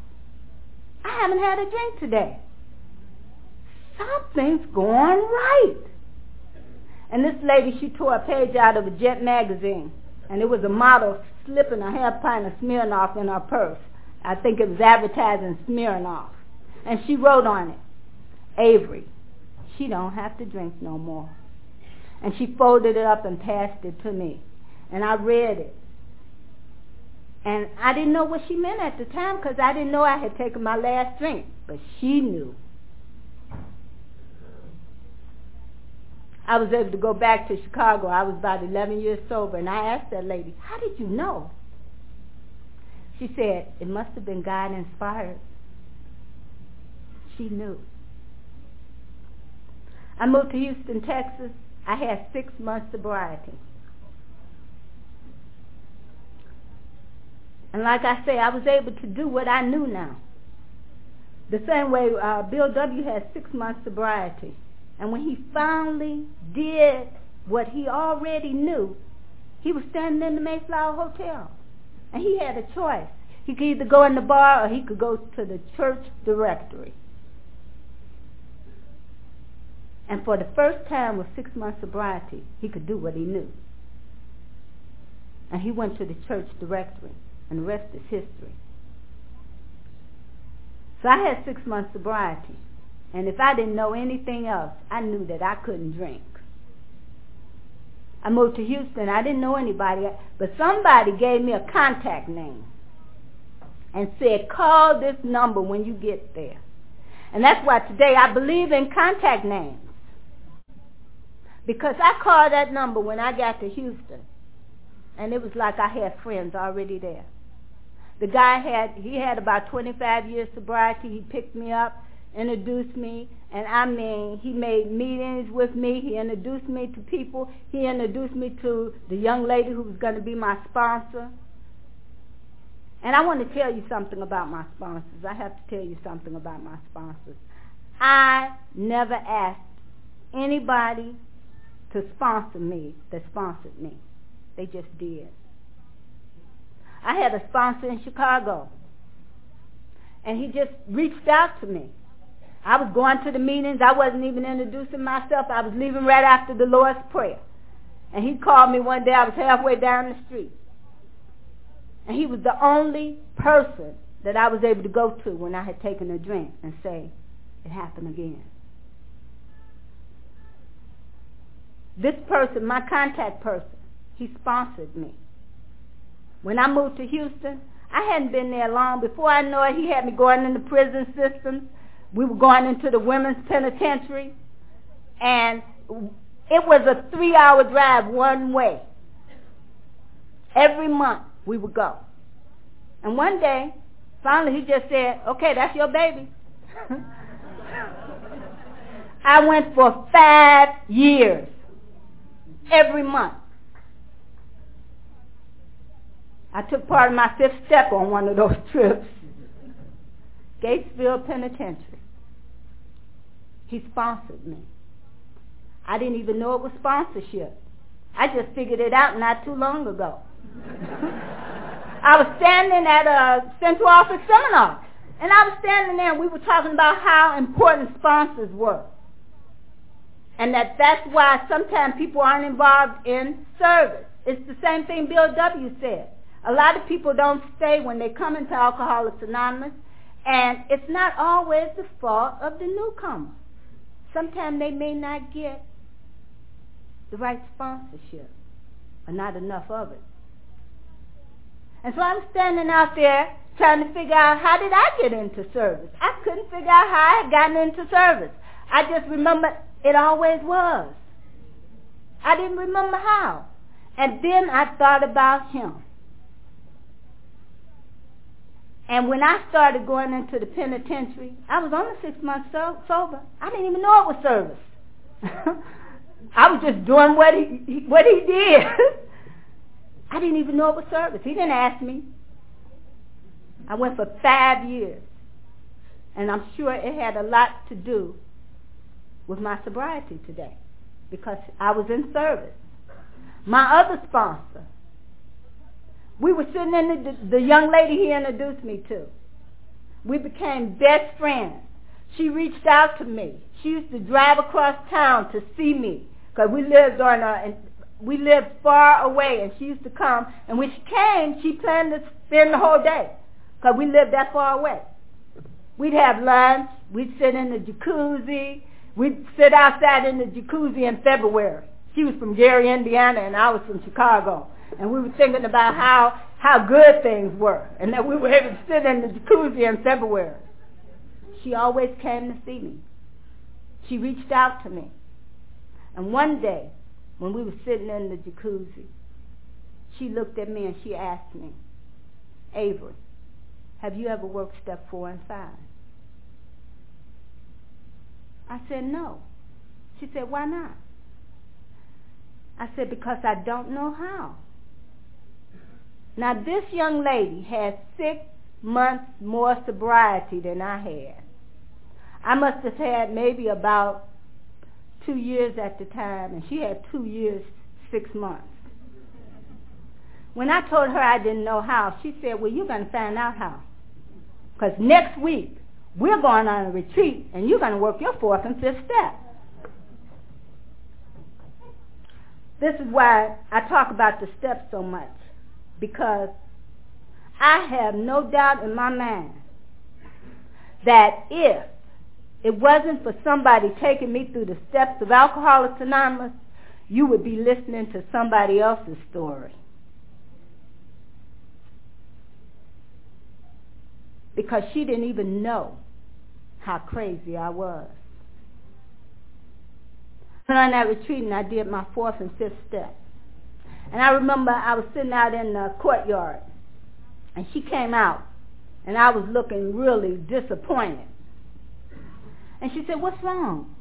I haven't had a drink today. Something's going right. And this lady, she tore a page out of a Jet magazine, and it was a model slipping a half pint of Smirnoff in her purse. I think it was advertising Smirnoff. And she wrote on it, Avery, she don't have to drink no more. And she folded it up and passed it to me. And I read it. And I didn't know what she meant at the time because I didn't know I had taken my last drink. But she knew. I was able to go back to Chicago. I was about 11 years sober. And I asked that lady, how did you know? She said, it must have been God inspired. She knew. I moved to Houston, Texas. I had six months sobriety. And like I say, I was able to do what I knew now. The same way uh, Bill W. had six months sobriety. And when he finally did what he already knew, he was standing in the Mayflower Hotel. And he had a choice. He could either go in the bar or he could go to the church directory. And for the first time with six months sobriety, he could do what he knew. And he went to the church directory, and the rest is history. So I had six months sobriety. And if I didn't know anything else, I knew that I couldn't drink. I moved to Houston. I didn't know anybody, but somebody gave me a contact name and said, call this number when you get there. And that's why today I believe in contact names. Because I called that number when I got to Houston, and it was like I had friends already there. The guy had, he had about 25 years sobriety. He picked me up, introduced me, and I mean, he made meetings with me. He introduced me to people. He introduced me to the young lady who was going to be my sponsor. And I want to tell you something about my sponsors. I have to tell you something about my sponsors. I never asked anybody to sponsor me that sponsored me. They just did. I had a sponsor in Chicago, and he just reached out to me. I was going to the meetings. I wasn't even introducing myself. I was leaving right after the Lord's Prayer. And he called me one day. I was halfway down the street. And he was the only person that I was able to go to when I had taken a drink and say, it happened again. This person, my contact person, he sponsored me. When I moved to Houston, I hadn't been there long. Before I know it, he had me going into prison systems. We were going into the women's penitentiary. And it was a three-hour drive one way. Every month we would go. And one day, finally he just said, okay, that's your baby. I went for five years every month. I took part of my fifth step on one of those trips. Gatesville Penitentiary. He sponsored me. I didn't even know it was sponsorship. I just figured it out not too long ago. I was standing at a central office seminar, and I was standing there, and we were talking about how important sponsors were. And that that's why sometimes people aren't involved in service. It's the same thing Bill W. said. A lot of people don't stay when they come into Alcoholics Anonymous, and it's not always the fault of the newcomer. Sometimes they may not get the right sponsorship, or not enough of it. And so I'm standing out there trying to figure out how did I get into service. I couldn't figure out how I had gotten into service. I just remember it always was. I didn't remember how. And then I thought about him. And when I started going into the penitentiary, I was only six months so- sober. I didn't even know it was service. I was just doing what he what he did. I didn't even know it was service. He didn't ask me. I went for five years. And I'm sure it had a lot to do with my sobriety today because I was in service. My other sponsor, we were sitting in the, the young lady he introduced me to. We became best friends. She reached out to me. She used to drive across town to see me because we lived on a, we lived far away, and she used to come. And when she came, she planned to spend the whole day because we lived that far away. We'd have lunch. We'd sit in the jacuzzi. We'd sit outside in the jacuzzi in February. She was from Gary, Indiana, and I was from Chicago. And we were thinking about how, how good things were, and that we were able to sit in the jacuzzi in February. She always came to see me. She reached out to me. And one day, when we were sitting in the jacuzzi, she looked at me and she asked me, Avery, have you ever worked step four and five? I said, no. She said, why not? I said, because I don't know how. Now, this young lady had six months more sobriety than I had. I must have had maybe about two years at the time, and she had two years, six months. When I told her I didn't know how, she said, well, you're going to find out how. Because next week, we're going on a retreat, and you're going to work your fourth and fifth step. This is why I talk about the steps so much, because I have no doubt in my mind that if it wasn't for somebody taking me through the steps of Alcoholics Anonymous, you would be listening to somebody else's story. Because she didn't even know how crazy I was. Went on that retreat and I did my fourth and fifth step. And I remember I was sitting out in the courtyard and she came out and I was looking really disappointed. And she said, what's wrong?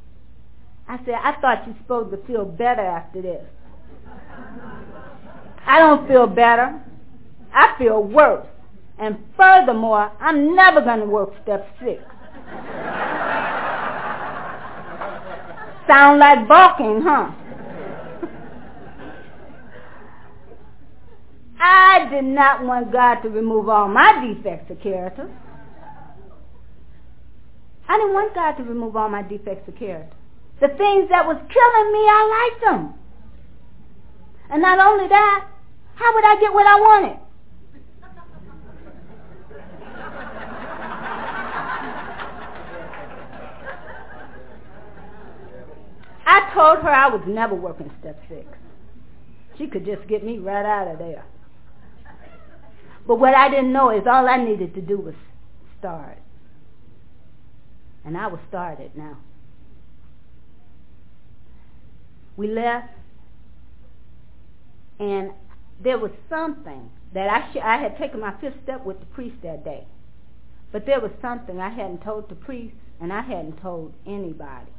I said, I thought you're supposed to feel better after this. I don't feel better. I feel worse. And furthermore, I'm never going to work step six. Sound like balking, huh? I did not want God to remove all my defects of character. I didn't want God to remove all my defects of character. The things that was killing me, I liked them. And not only that, how would I get what I wanted? I told her I was never working step six. She could just get me right out of there. But what I didn't know is all I needed to do was start. And I was started now. We left, and there was something that I, sh- I had taken my fifth step with the priest that day. But there was something I hadn't told the priest, and I hadn't told anybody.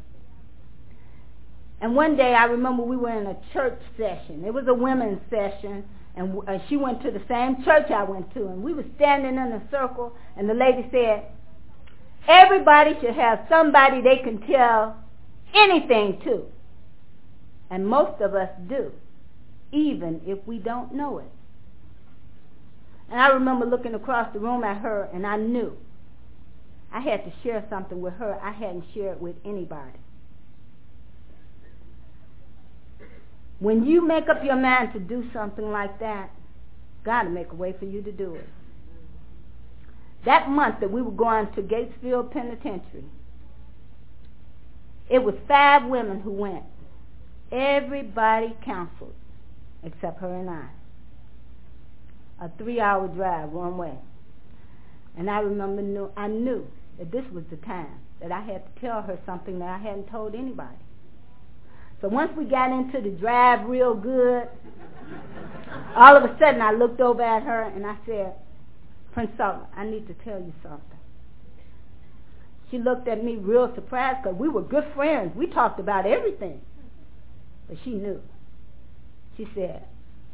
And one day I remember we were in a church session. It was a women's session, and uh, she went to the same church I went to, and we were standing in a circle, and the lady said, Everybody should have somebody they can tell anything to. And most of us do, even if we don't know it. And I remember looking across the room at her, and I knew I had to share something with her I hadn't shared with anybody. When you make up your mind to do something like that, God will make a way for you to do it. That month that we were going to Gatesville Penitentiary, it was five women who went. Everybody counseled except her and I. A three-hour drive one way. And I remember, knew, I knew that this was the time that I had to tell her something that I hadn't told anybody. So once we got into the drive real good, all of a sudden I looked over at her and I said, Prince I need to tell you something. She looked at me real surprised because we were good friends. We talked about everything. But she knew. She said,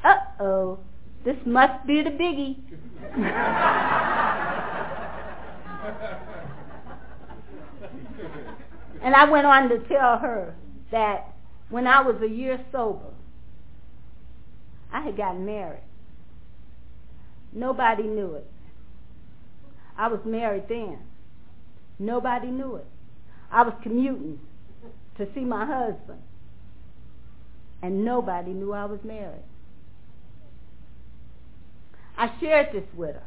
uh-oh, this must be the biggie. and I went on to tell her that when I was a year sober, I had gotten married. Nobody knew it. I was married then. Nobody knew it. I was commuting to see my husband. And nobody knew I was married. I shared this with her.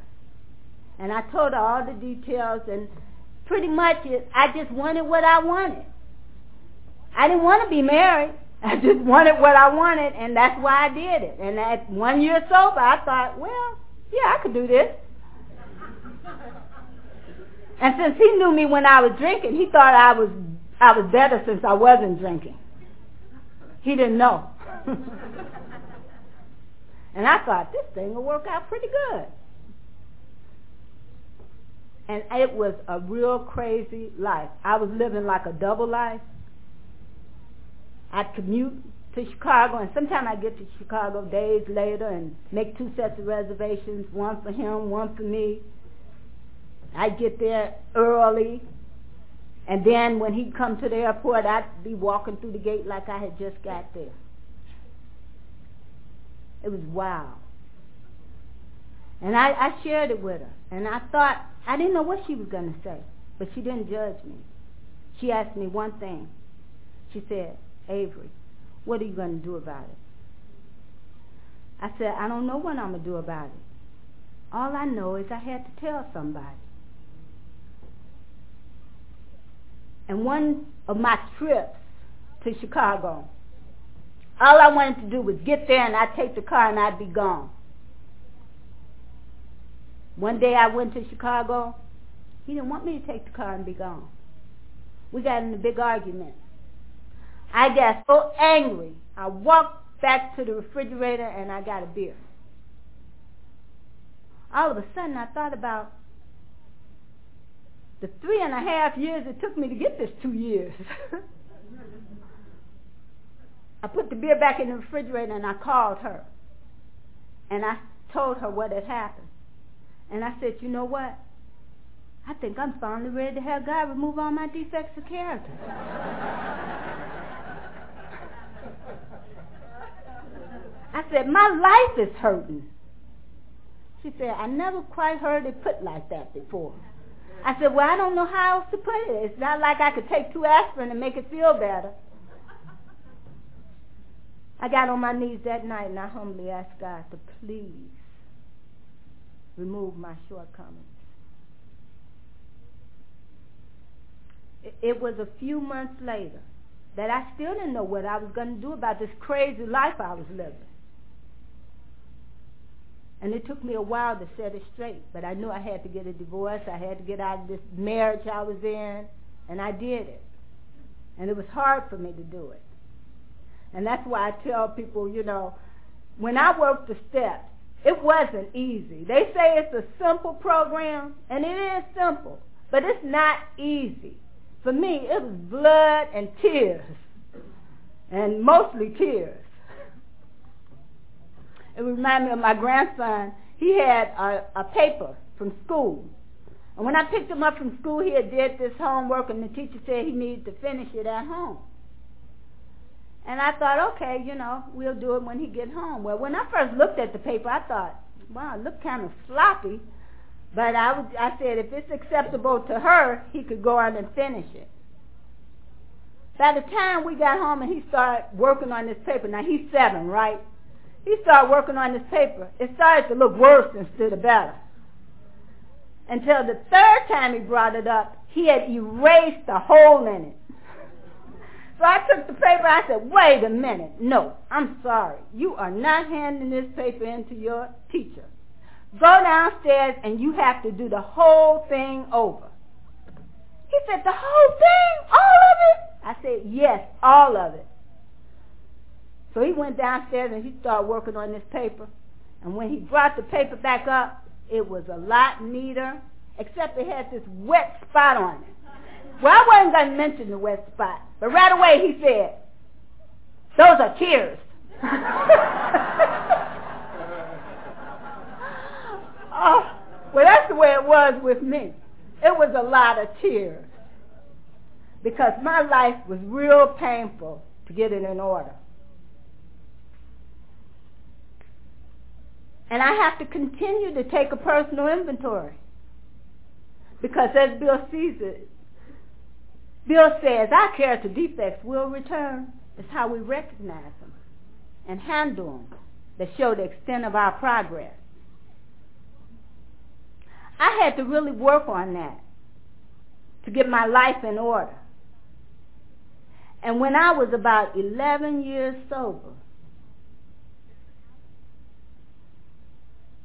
And I told her all the details and pretty much it, I just wanted what I wanted. I didn't want to be married. I just wanted what I wanted and that's why I did it. And at one year sober I thought, well, yeah, I could do this. And since he knew me when I was drinking, he thought I was I was better since I wasn't drinking. He didn't know. and I thought this thing will work out pretty good. And it was a real crazy life. I was living like a double life. I'd commute to Chicago, and sometimes I get to Chicago days later and make two sets of reservations, one for him, one for me. I'd get there early, and then when he'd come to the airport, I'd be walking through the gate like I had just got there. It was wild. And I, I shared it with her, and I thought, I didn't know what she was going to say, but she didn't judge me. She asked me one thing. She said, Avery, what are you going to do about it? I said, I don't know what I'm going to do about it. All I know is I had to tell somebody. And one of my trips to Chicago, all I wanted to do was get there and I'd take the car and I'd be gone. One day I went to Chicago. He didn't want me to take the car and be gone. We got in a big argument. I got so angry. I walked back to the refrigerator and I got a beer. All of a sudden I thought about the three and a half years it took me to get this two years. I put the beer back in the refrigerator and I called her. And I told her what had happened. And I said, you know what? I think I'm finally ready to have God remove all my defects of character. I said, my life is hurting. She said, I never quite heard it put like that before. I said, well, I don't know how else to put it. It's not like I could take two aspirin and make it feel better. I got on my knees that night and I humbly asked God to please remove my shortcomings. It was a few months later that I still didn't know what I was going to do about this crazy life I was living. And it took me a while to set it straight, but I knew I had to get a divorce. I had to get out of this marriage I was in, and I did it. And it was hard for me to do it. And that's why I tell people, you know, when I worked the steps, it wasn't easy. They say it's a simple program, and it is simple, but it's not easy. For me, it was blood and tears, and mostly tears. It reminded me of my grandson. He had a, a paper from school. And when I picked him up from school, he had did this homework, and the teacher said he needed to finish it at home. And I thought, okay, you know, we'll do it when he get home. Well, when I first looked at the paper, I thought, wow, it looked kind of sloppy. But I, would, I said, if it's acceptable to her, he could go on and finish it. By the time we got home and he started working on this paper, now he's seven, right? He started working on this paper. It started to look worse instead of better. Until the third time he brought it up, he had erased the hole in it. So I took the paper. I said, wait a minute. No, I'm sorry. You are not handing this paper in to your teacher. Go downstairs and you have to do the whole thing over. He said, the whole thing? All of it? I said, yes, all of it. So he went downstairs and he started working on this paper. And when he brought the paper back up, It was a lot neater, except it had this wet spot on it. Well, I wasn't going to mention the wet spot, but right away he said, those are tears. oh, well, that's the way it was with me. It was a lot of tears because my life was real painful to get it in order. And I have to continue to take a personal inventory. Because as Bill sees it, Bill says, our character defects will return. It's how we recognize them and handle them that show the extent of our progress. I had to really work on that to get my life in order. And when I was about 11 years sober,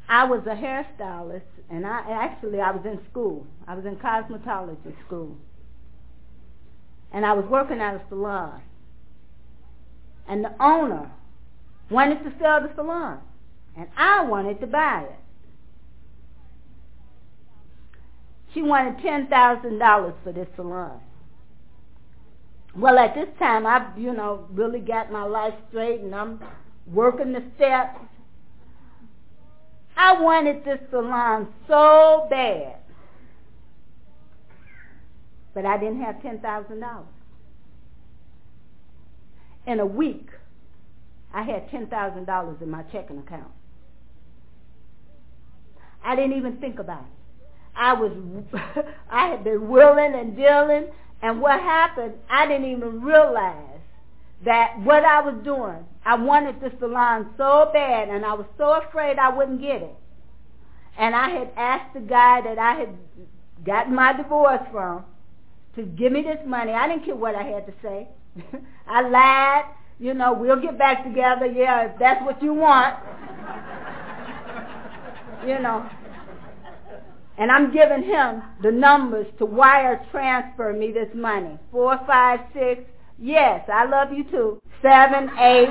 I was a hairstylist, and I actually I was in school. I was in cosmetology school, and I was working at a salon. And the owner wanted to sell the salon, and I wanted to buy it. She wanted ten thousand dollars for this salon. Well, at this time, I, you know, really got my life straight, and I'm working the steps. I wanted this salon so bad, but I didn't have ten thousand dollars. In a week, I had ten thousand dollars in my checking account. I didn't even think about it. I was, I had been willing and dealing and what happened, I didn't even realize that what I was doing, I wanted the salon so bad and I was so afraid I wouldn't get it. And I had asked the guy that I had gotten my divorce from to give me this money. I didn't care what I had to say. I lied. You know, we'll get back together. Yeah, if that's what you want. you know. And I'm giving him the numbers to wire transfer me this money. Four, five, six. Yes, I love you too. Seven, eight.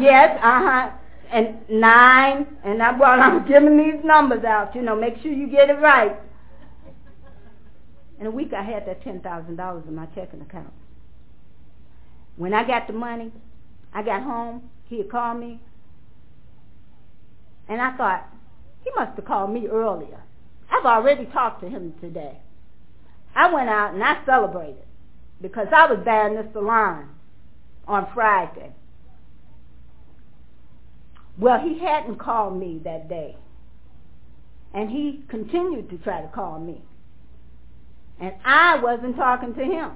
yes, uh-huh. And nine. And I, well, I'm giving these numbers out, you know, make sure you get it right. In a week, I had that $10,000 in my checking account. When I got the money, I got home, he had called me, and I thought, he must have called me earlier. I've already talked to him today. I went out and I celebrated because I was there in the salon on Friday. Well, he hadn't called me that day. And he continued to try to call me. And I wasn't talking to him.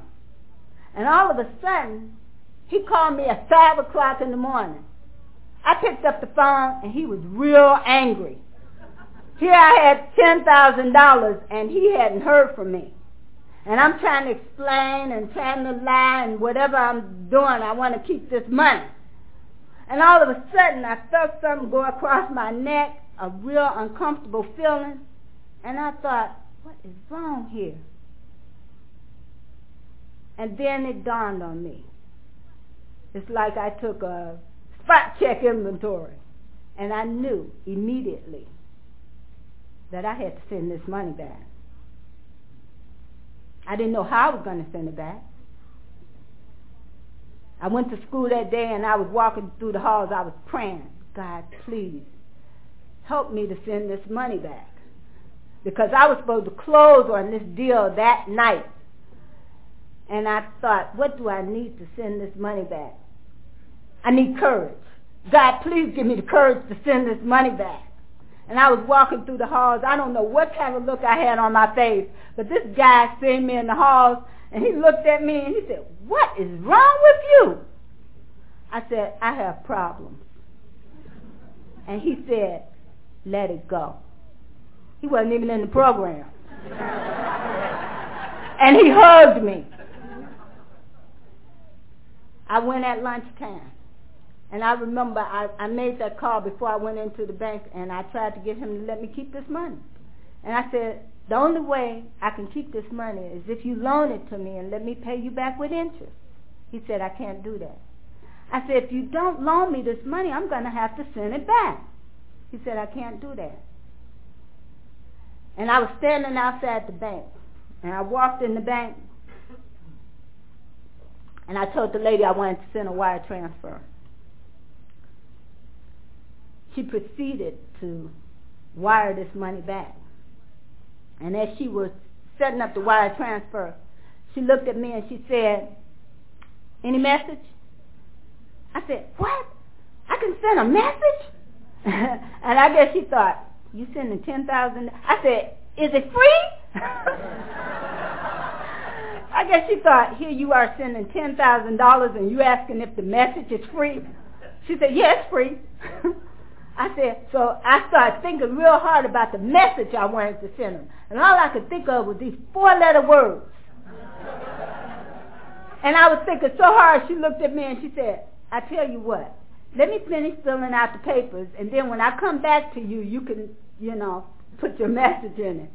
And all of a sudden, he called me at 5 o'clock in the morning. I picked up the phone and he was real angry. Here I had $10,000 and he hadn't heard from me. And I'm trying to explain and trying to lie and whatever I'm doing, I want to keep this money. And all of a sudden I felt something go across my neck, a real uncomfortable feeling. And I thought, what is wrong here? And then it dawned on me. It's like I took a spot check inventory. And I knew immediately that I had to send this money back. I didn't know how I was going to send it back. I went to school that day and I was walking through the halls. I was praying, God, please help me to send this money back. Because I was supposed to close on this deal that night. And I thought, what do I need to send this money back? I need courage. God, please give me the courage to send this money back and I was walking through the halls. I don't know what kind of look I had on my face, but this guy seen me in the halls, and he looked at me and he said, what is wrong with you? I said, I have problems. And he said, let it go. He wasn't even in the program. and he hugged me. I went at lunchtime. And I remember I, I made that call before I went into the bank and I tried to get him to let me keep this money. And I said, the only way I can keep this money is if you loan it to me and let me pay you back with interest. He said, I can't do that. I said, if you don't loan me this money, I'm going to have to send it back. He said, I can't do that. And I was standing outside the bank. And I walked in the bank. And I told the lady I wanted to send a wire transfer. She proceeded to wire this money back. And as she was setting up the wire transfer, she looked at me and she said, any message? I said, what? I can send a message? and I guess she thought, you sending 10000 I said, is it free? I guess she thought, here you are sending $10,000 and you asking if the message is free. She said, yes, yeah, free. I said, so I started thinking real hard about the message I wanted to send them. And all I could think of was these four-letter words. and I was thinking so hard, she looked at me and she said, I tell you what, let me finish filling out the papers, and then when I come back to you, you can, you know, put your message in it.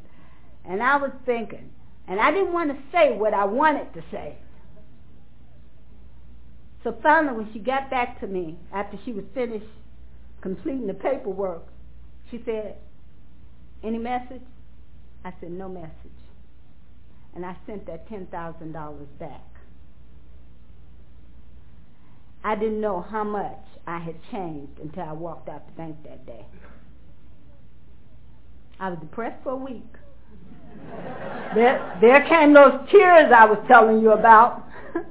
And I was thinking, and I didn't want to say what I wanted to say. So finally, when she got back to me after she was finished completing the paperwork, she said, any message? I said, no message. And I sent that $10,000 back. I didn't know how much I had changed until I walked out the bank that day. I was depressed for a week. there, there came those tears I was telling you about.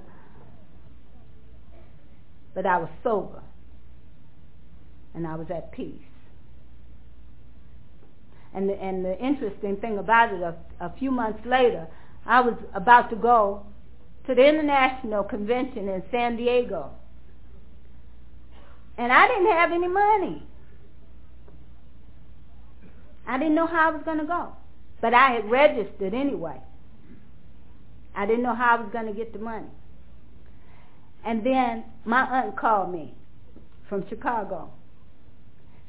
but I was sober. And I was at peace. And the, and the interesting thing about it, a, a few months later, I was about to go to the International Convention in San Diego. And I didn't have any money. I didn't know how I was going to go. But I had registered anyway. I didn't know how I was going to get the money. And then my aunt called me from Chicago.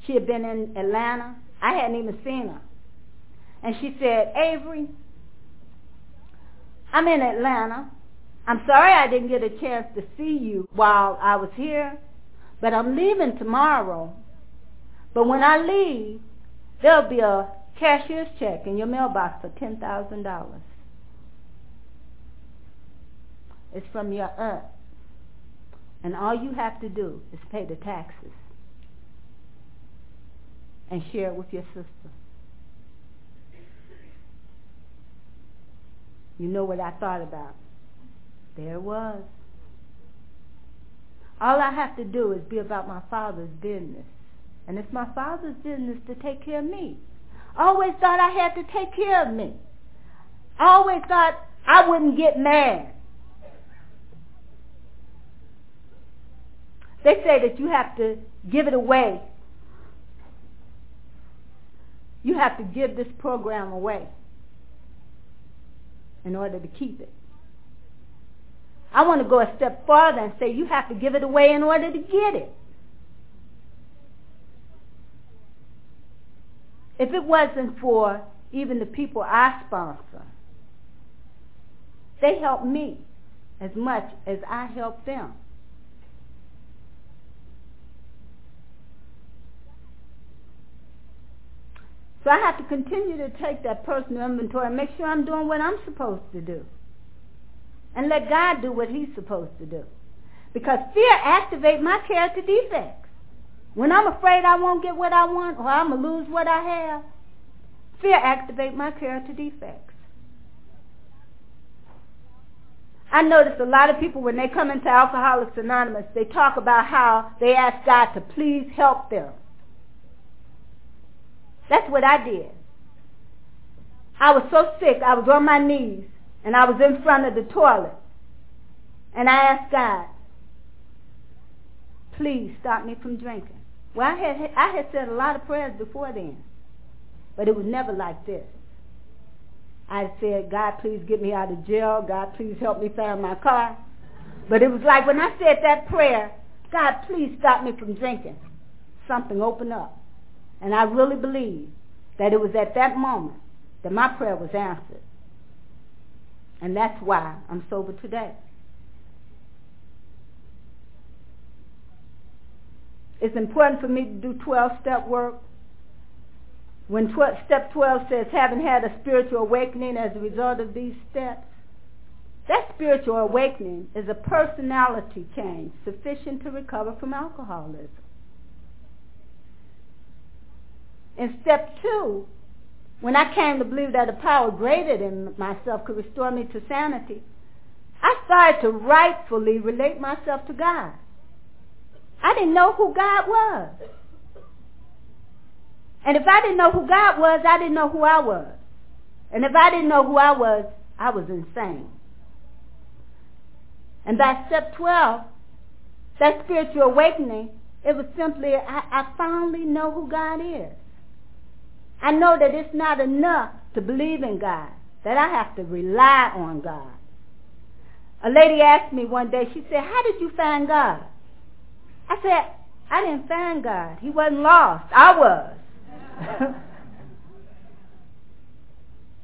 She had been in Atlanta. I hadn't even seen her. And she said, Avery, I'm in Atlanta. I'm sorry I didn't get a chance to see you while I was here, but I'm leaving tomorrow. But when I leave, there'll be a cashier's check in your mailbox for $10,000. It's from your aunt. And all you have to do is pay the taxes and share it with your sister. You know what I thought about? There it was. All I have to do is be about my father's business. And it's my father's business to take care of me. I always thought I had to take care of me. I always thought I wouldn't get mad. They say that you have to give it away. You have to give this program away in order to keep it. I want to go a step farther and say you have to give it away in order to get it. If it wasn't for even the people I sponsor, they help me as much as I help them. So I have to continue to take that personal inventory and make sure I'm doing what I'm supposed to do. And let God do what he's supposed to do. Because fear activates my character defects. When I'm afraid I won't get what I want or I'm going to lose what I have, fear activates my character defects. I notice a lot of people when they come into Alcoholics Anonymous, they talk about how they ask God to please help them. That's what I did. I was so sick, I was on my knees, and I was in front of the toilet. And I asked God, please stop me from drinking. Well, I had, I had said a lot of prayers before then, but it was never like this. I said, God, please get me out of jail. God, please help me find my car. But it was like when I said that prayer, God, please stop me from drinking. Something opened up. And I really believe that it was at that moment that my prayer was answered. And that's why I'm sober today. It's important for me to do 12-step work. when tw- step 12 says, having had a spiritual awakening as a result of these steps, that spiritual awakening is a personality change sufficient to recover from alcoholism. In step two, when I came to believe that a power greater than myself could restore me to sanity, I started to rightfully relate myself to God. I didn't know who God was. And if I didn't know who God was, I didn't know who I was. And if I didn't know who I was, I was insane. And by step 12, that spiritual awakening, it was simply, I, I finally know who God is. I know that it's not enough to believe in God, that I have to rely on God. A lady asked me one day, she said, how did you find God? I said, I didn't find God. He wasn't lost. I was.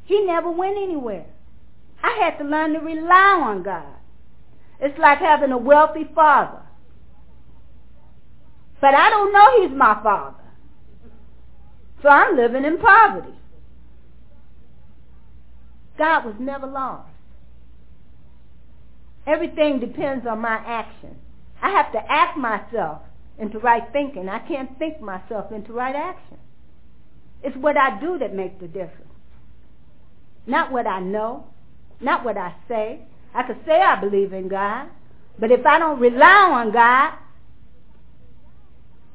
he never went anywhere. I had to learn to rely on God. It's like having a wealthy father. But I don't know he's my father. So I'm living in poverty. God was never lost. Everything depends on my action. I have to act myself into right thinking. I can't think myself into right action. It's what I do that makes the difference. Not what I know, not what I say. I could say I believe in God, but if I don't rely on God,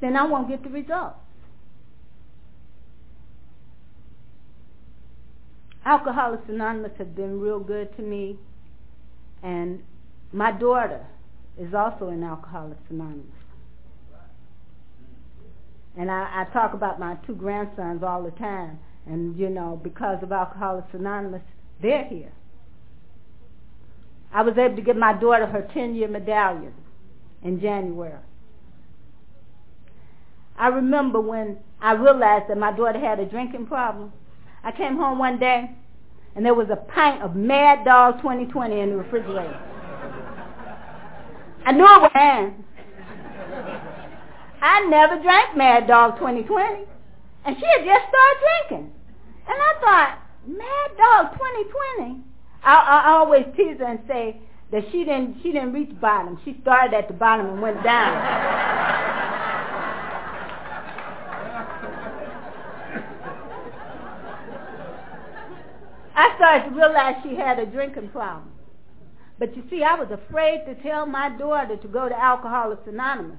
then I won't get the results. Alcoholics Anonymous have been real good to me, and my daughter is also in Alcoholics Anonymous. And I, I talk about my two grandsons all the time. And, you know, because of Alcoholics Anonymous, they're here. I was able to give my daughter her 10-year medallion in January. I remember when I realized that my daughter had a drinking problem. I came home one day, and there was a pint of Mad Dog 2020 in the refrigerator. I knew it was mine. I never drank Mad Dog 2020. And she had just started drinking. And I thought, Mad Dog 2020? I, I always tease her and say that she didn't, she didn't reach bottom. She started at the bottom and went down. I started to realize she had a drinking problem. But you see, I was afraid to tell my daughter to go to Alcoholics Anonymous.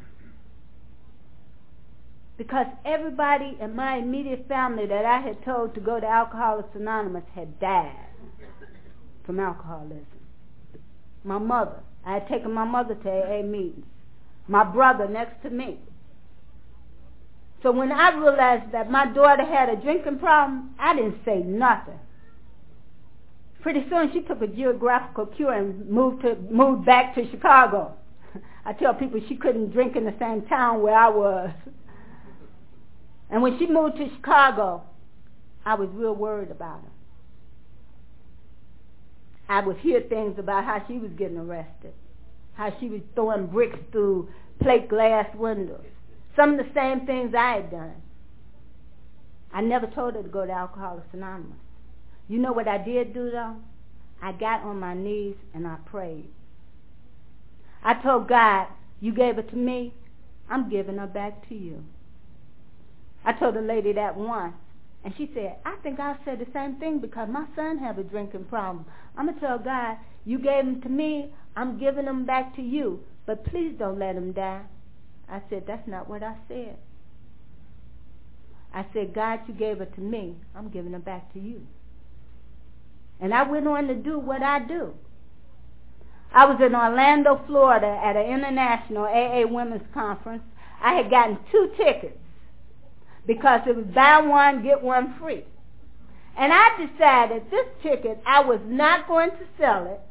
Because everybody in my immediate family that I had told to go to Alcoholics Anonymous had died from alcoholism. My mother. I had taken my mother to AA meetings. My brother next to me. So when I realized that my daughter had a drinking problem, I didn't say nothing. Pretty soon she took a geographical cue and moved to moved back to Chicago. I tell people she couldn't drink in the same town where I was. And when she moved to Chicago, I was real worried about her. I would hear things about how she was getting arrested, how she was throwing bricks through plate glass windows. Some of the same things I had done. I never told her to go to Alcoholics Anonymous. You know what I did do though? I got on my knees and I prayed. I told God, you gave it to me, I'm giving her back to you. I told the lady that once, and she said, I think I said the same thing because my son have a drinking problem. I'm going to tell God, you gave him to me, I'm giving him back to you, but please don't let him die. I said, that's not what I said. I said, God, you gave it to me. I'm giving it back to you. And I went on to do what I do. I was in Orlando, Florida at an international AA women's conference. I had gotten two tickets because it was buy one, get one free. And I decided this ticket, I was not going to sell it.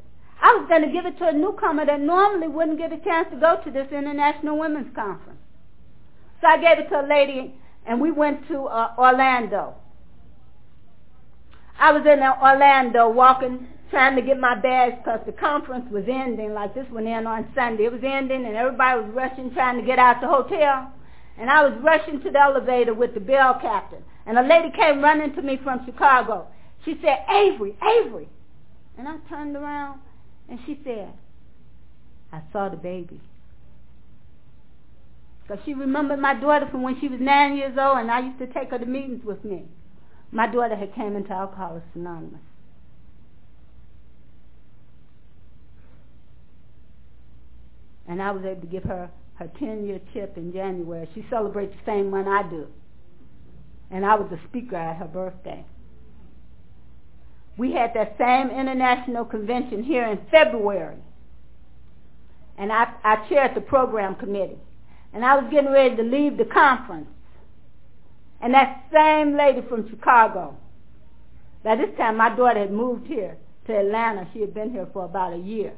I was going to give it to a newcomer that normally wouldn't get a chance to go to this international women's conference. So I gave it to a lady, and we went to uh, Orlando. I was in Orlando walking, trying to get my bags because the conference was ending, like this one in on Sunday. It was ending, and everybody was rushing, trying to get out the hotel. And I was rushing to the elevator with the bell captain. And a lady came running to me from Chicago. She said, Avery, Avery. And I turned around and she said, I saw the baby. Because she remembered my daughter from when she was nine years old and I used to take her to meetings with me. My daughter had came into Alcoholics Anonymous. And I was able to give her her 10-year chip in January. She celebrates the same one I do. And I was a speaker at her birthday. We had that same international convention here in February. And I, I chaired the program committee. And I was getting ready to leave the conference. And that same lady from Chicago, by this time my daughter had moved here to Atlanta. She had been here for about a year.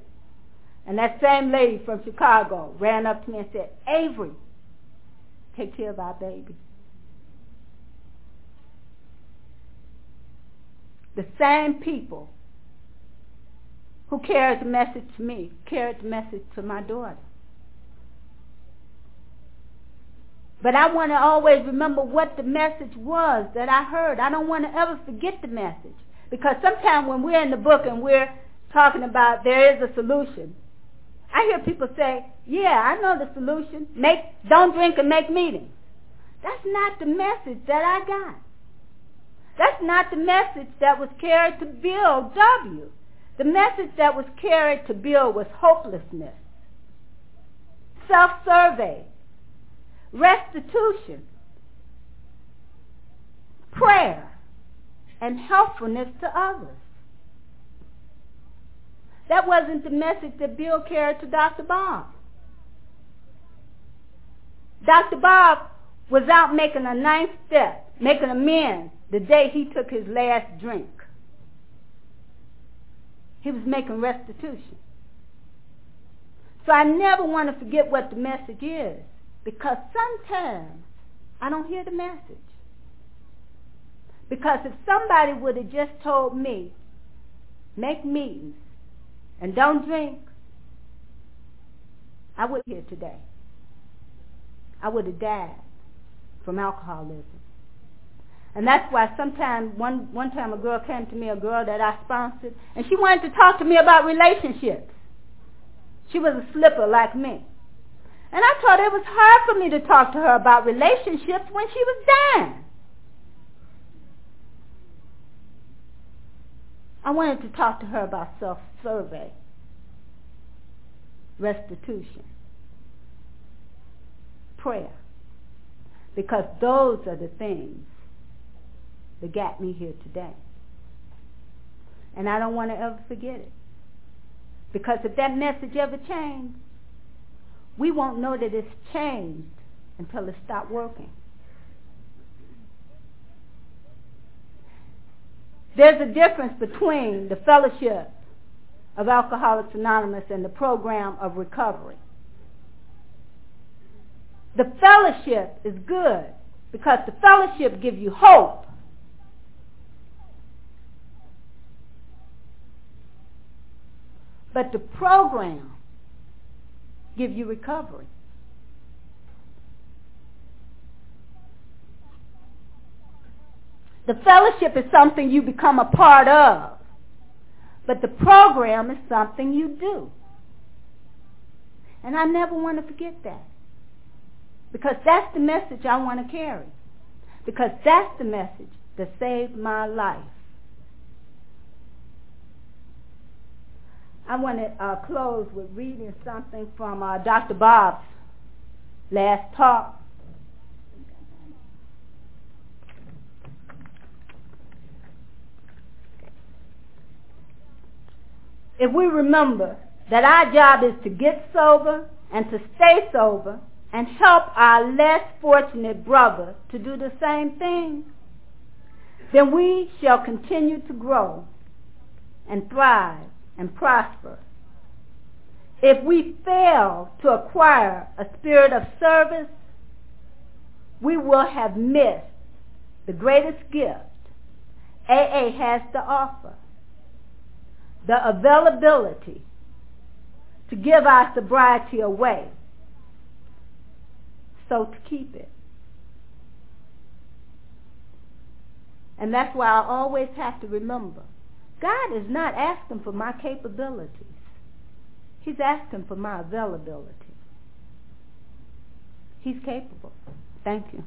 And that same lady from Chicago ran up to me and said, Avery, take care of our baby. The same people who carried the message to me carried the message to my daughter. But I want to always remember what the message was that I heard. I don't want to ever forget the message. Because sometimes when we're in the book and we're talking about there is a solution, I hear people say, yeah, I know the solution. Make, don't drink and make meetings. That's not the message that I got. That's not the message that was carried to Bill W. The message that was carried to Bill was hopelessness, self-survey, restitution, prayer, and helpfulness to others. That wasn't the message that Bill carried to Dr. Bob. Dr. Bob was out making a ninth step, making amends the day he took his last drink. He was making restitution. So I never want to forget what the message is because sometimes I don't hear the message. Because if somebody would have just told me, make meetings, and don't drink, I would be here today. I would have died from alcoholism. And that's why sometimes, one, one time a girl came to me, a girl that I sponsored, and she wanted to talk to me about relationships. She was a slipper like me. And I thought it was hard for me to talk to her about relationships when she was dying. I wanted to talk to her about self-survey, restitution, prayer, because those are the things that got me here today. And I don't want to ever forget it. Because if that message ever changed, we won't know that it's changed until it stopped working. There's a difference between the fellowship of Alcoholics Anonymous and the program of recovery. The fellowship is good because the fellowship gives you hope. But the program gives you recovery. The fellowship is something you become a part of. But the program is something you do. And I never want to forget that. Because that's the message I want to carry. Because that's the message that saved my life. I want to uh, close with reading something from uh, Dr. Bob's last talk. if we remember that our job is to get sober and to stay sober and help our less fortunate brother to do the same thing, then we shall continue to grow and thrive and prosper. If we fail to acquire a spirit of service, we will have missed the greatest gift AA has to offer the availability to give our sobriety away. So to keep it. And that's why I always have to remember, God is not asking for my capabilities. He's asking for my availability. He's capable. Thank you.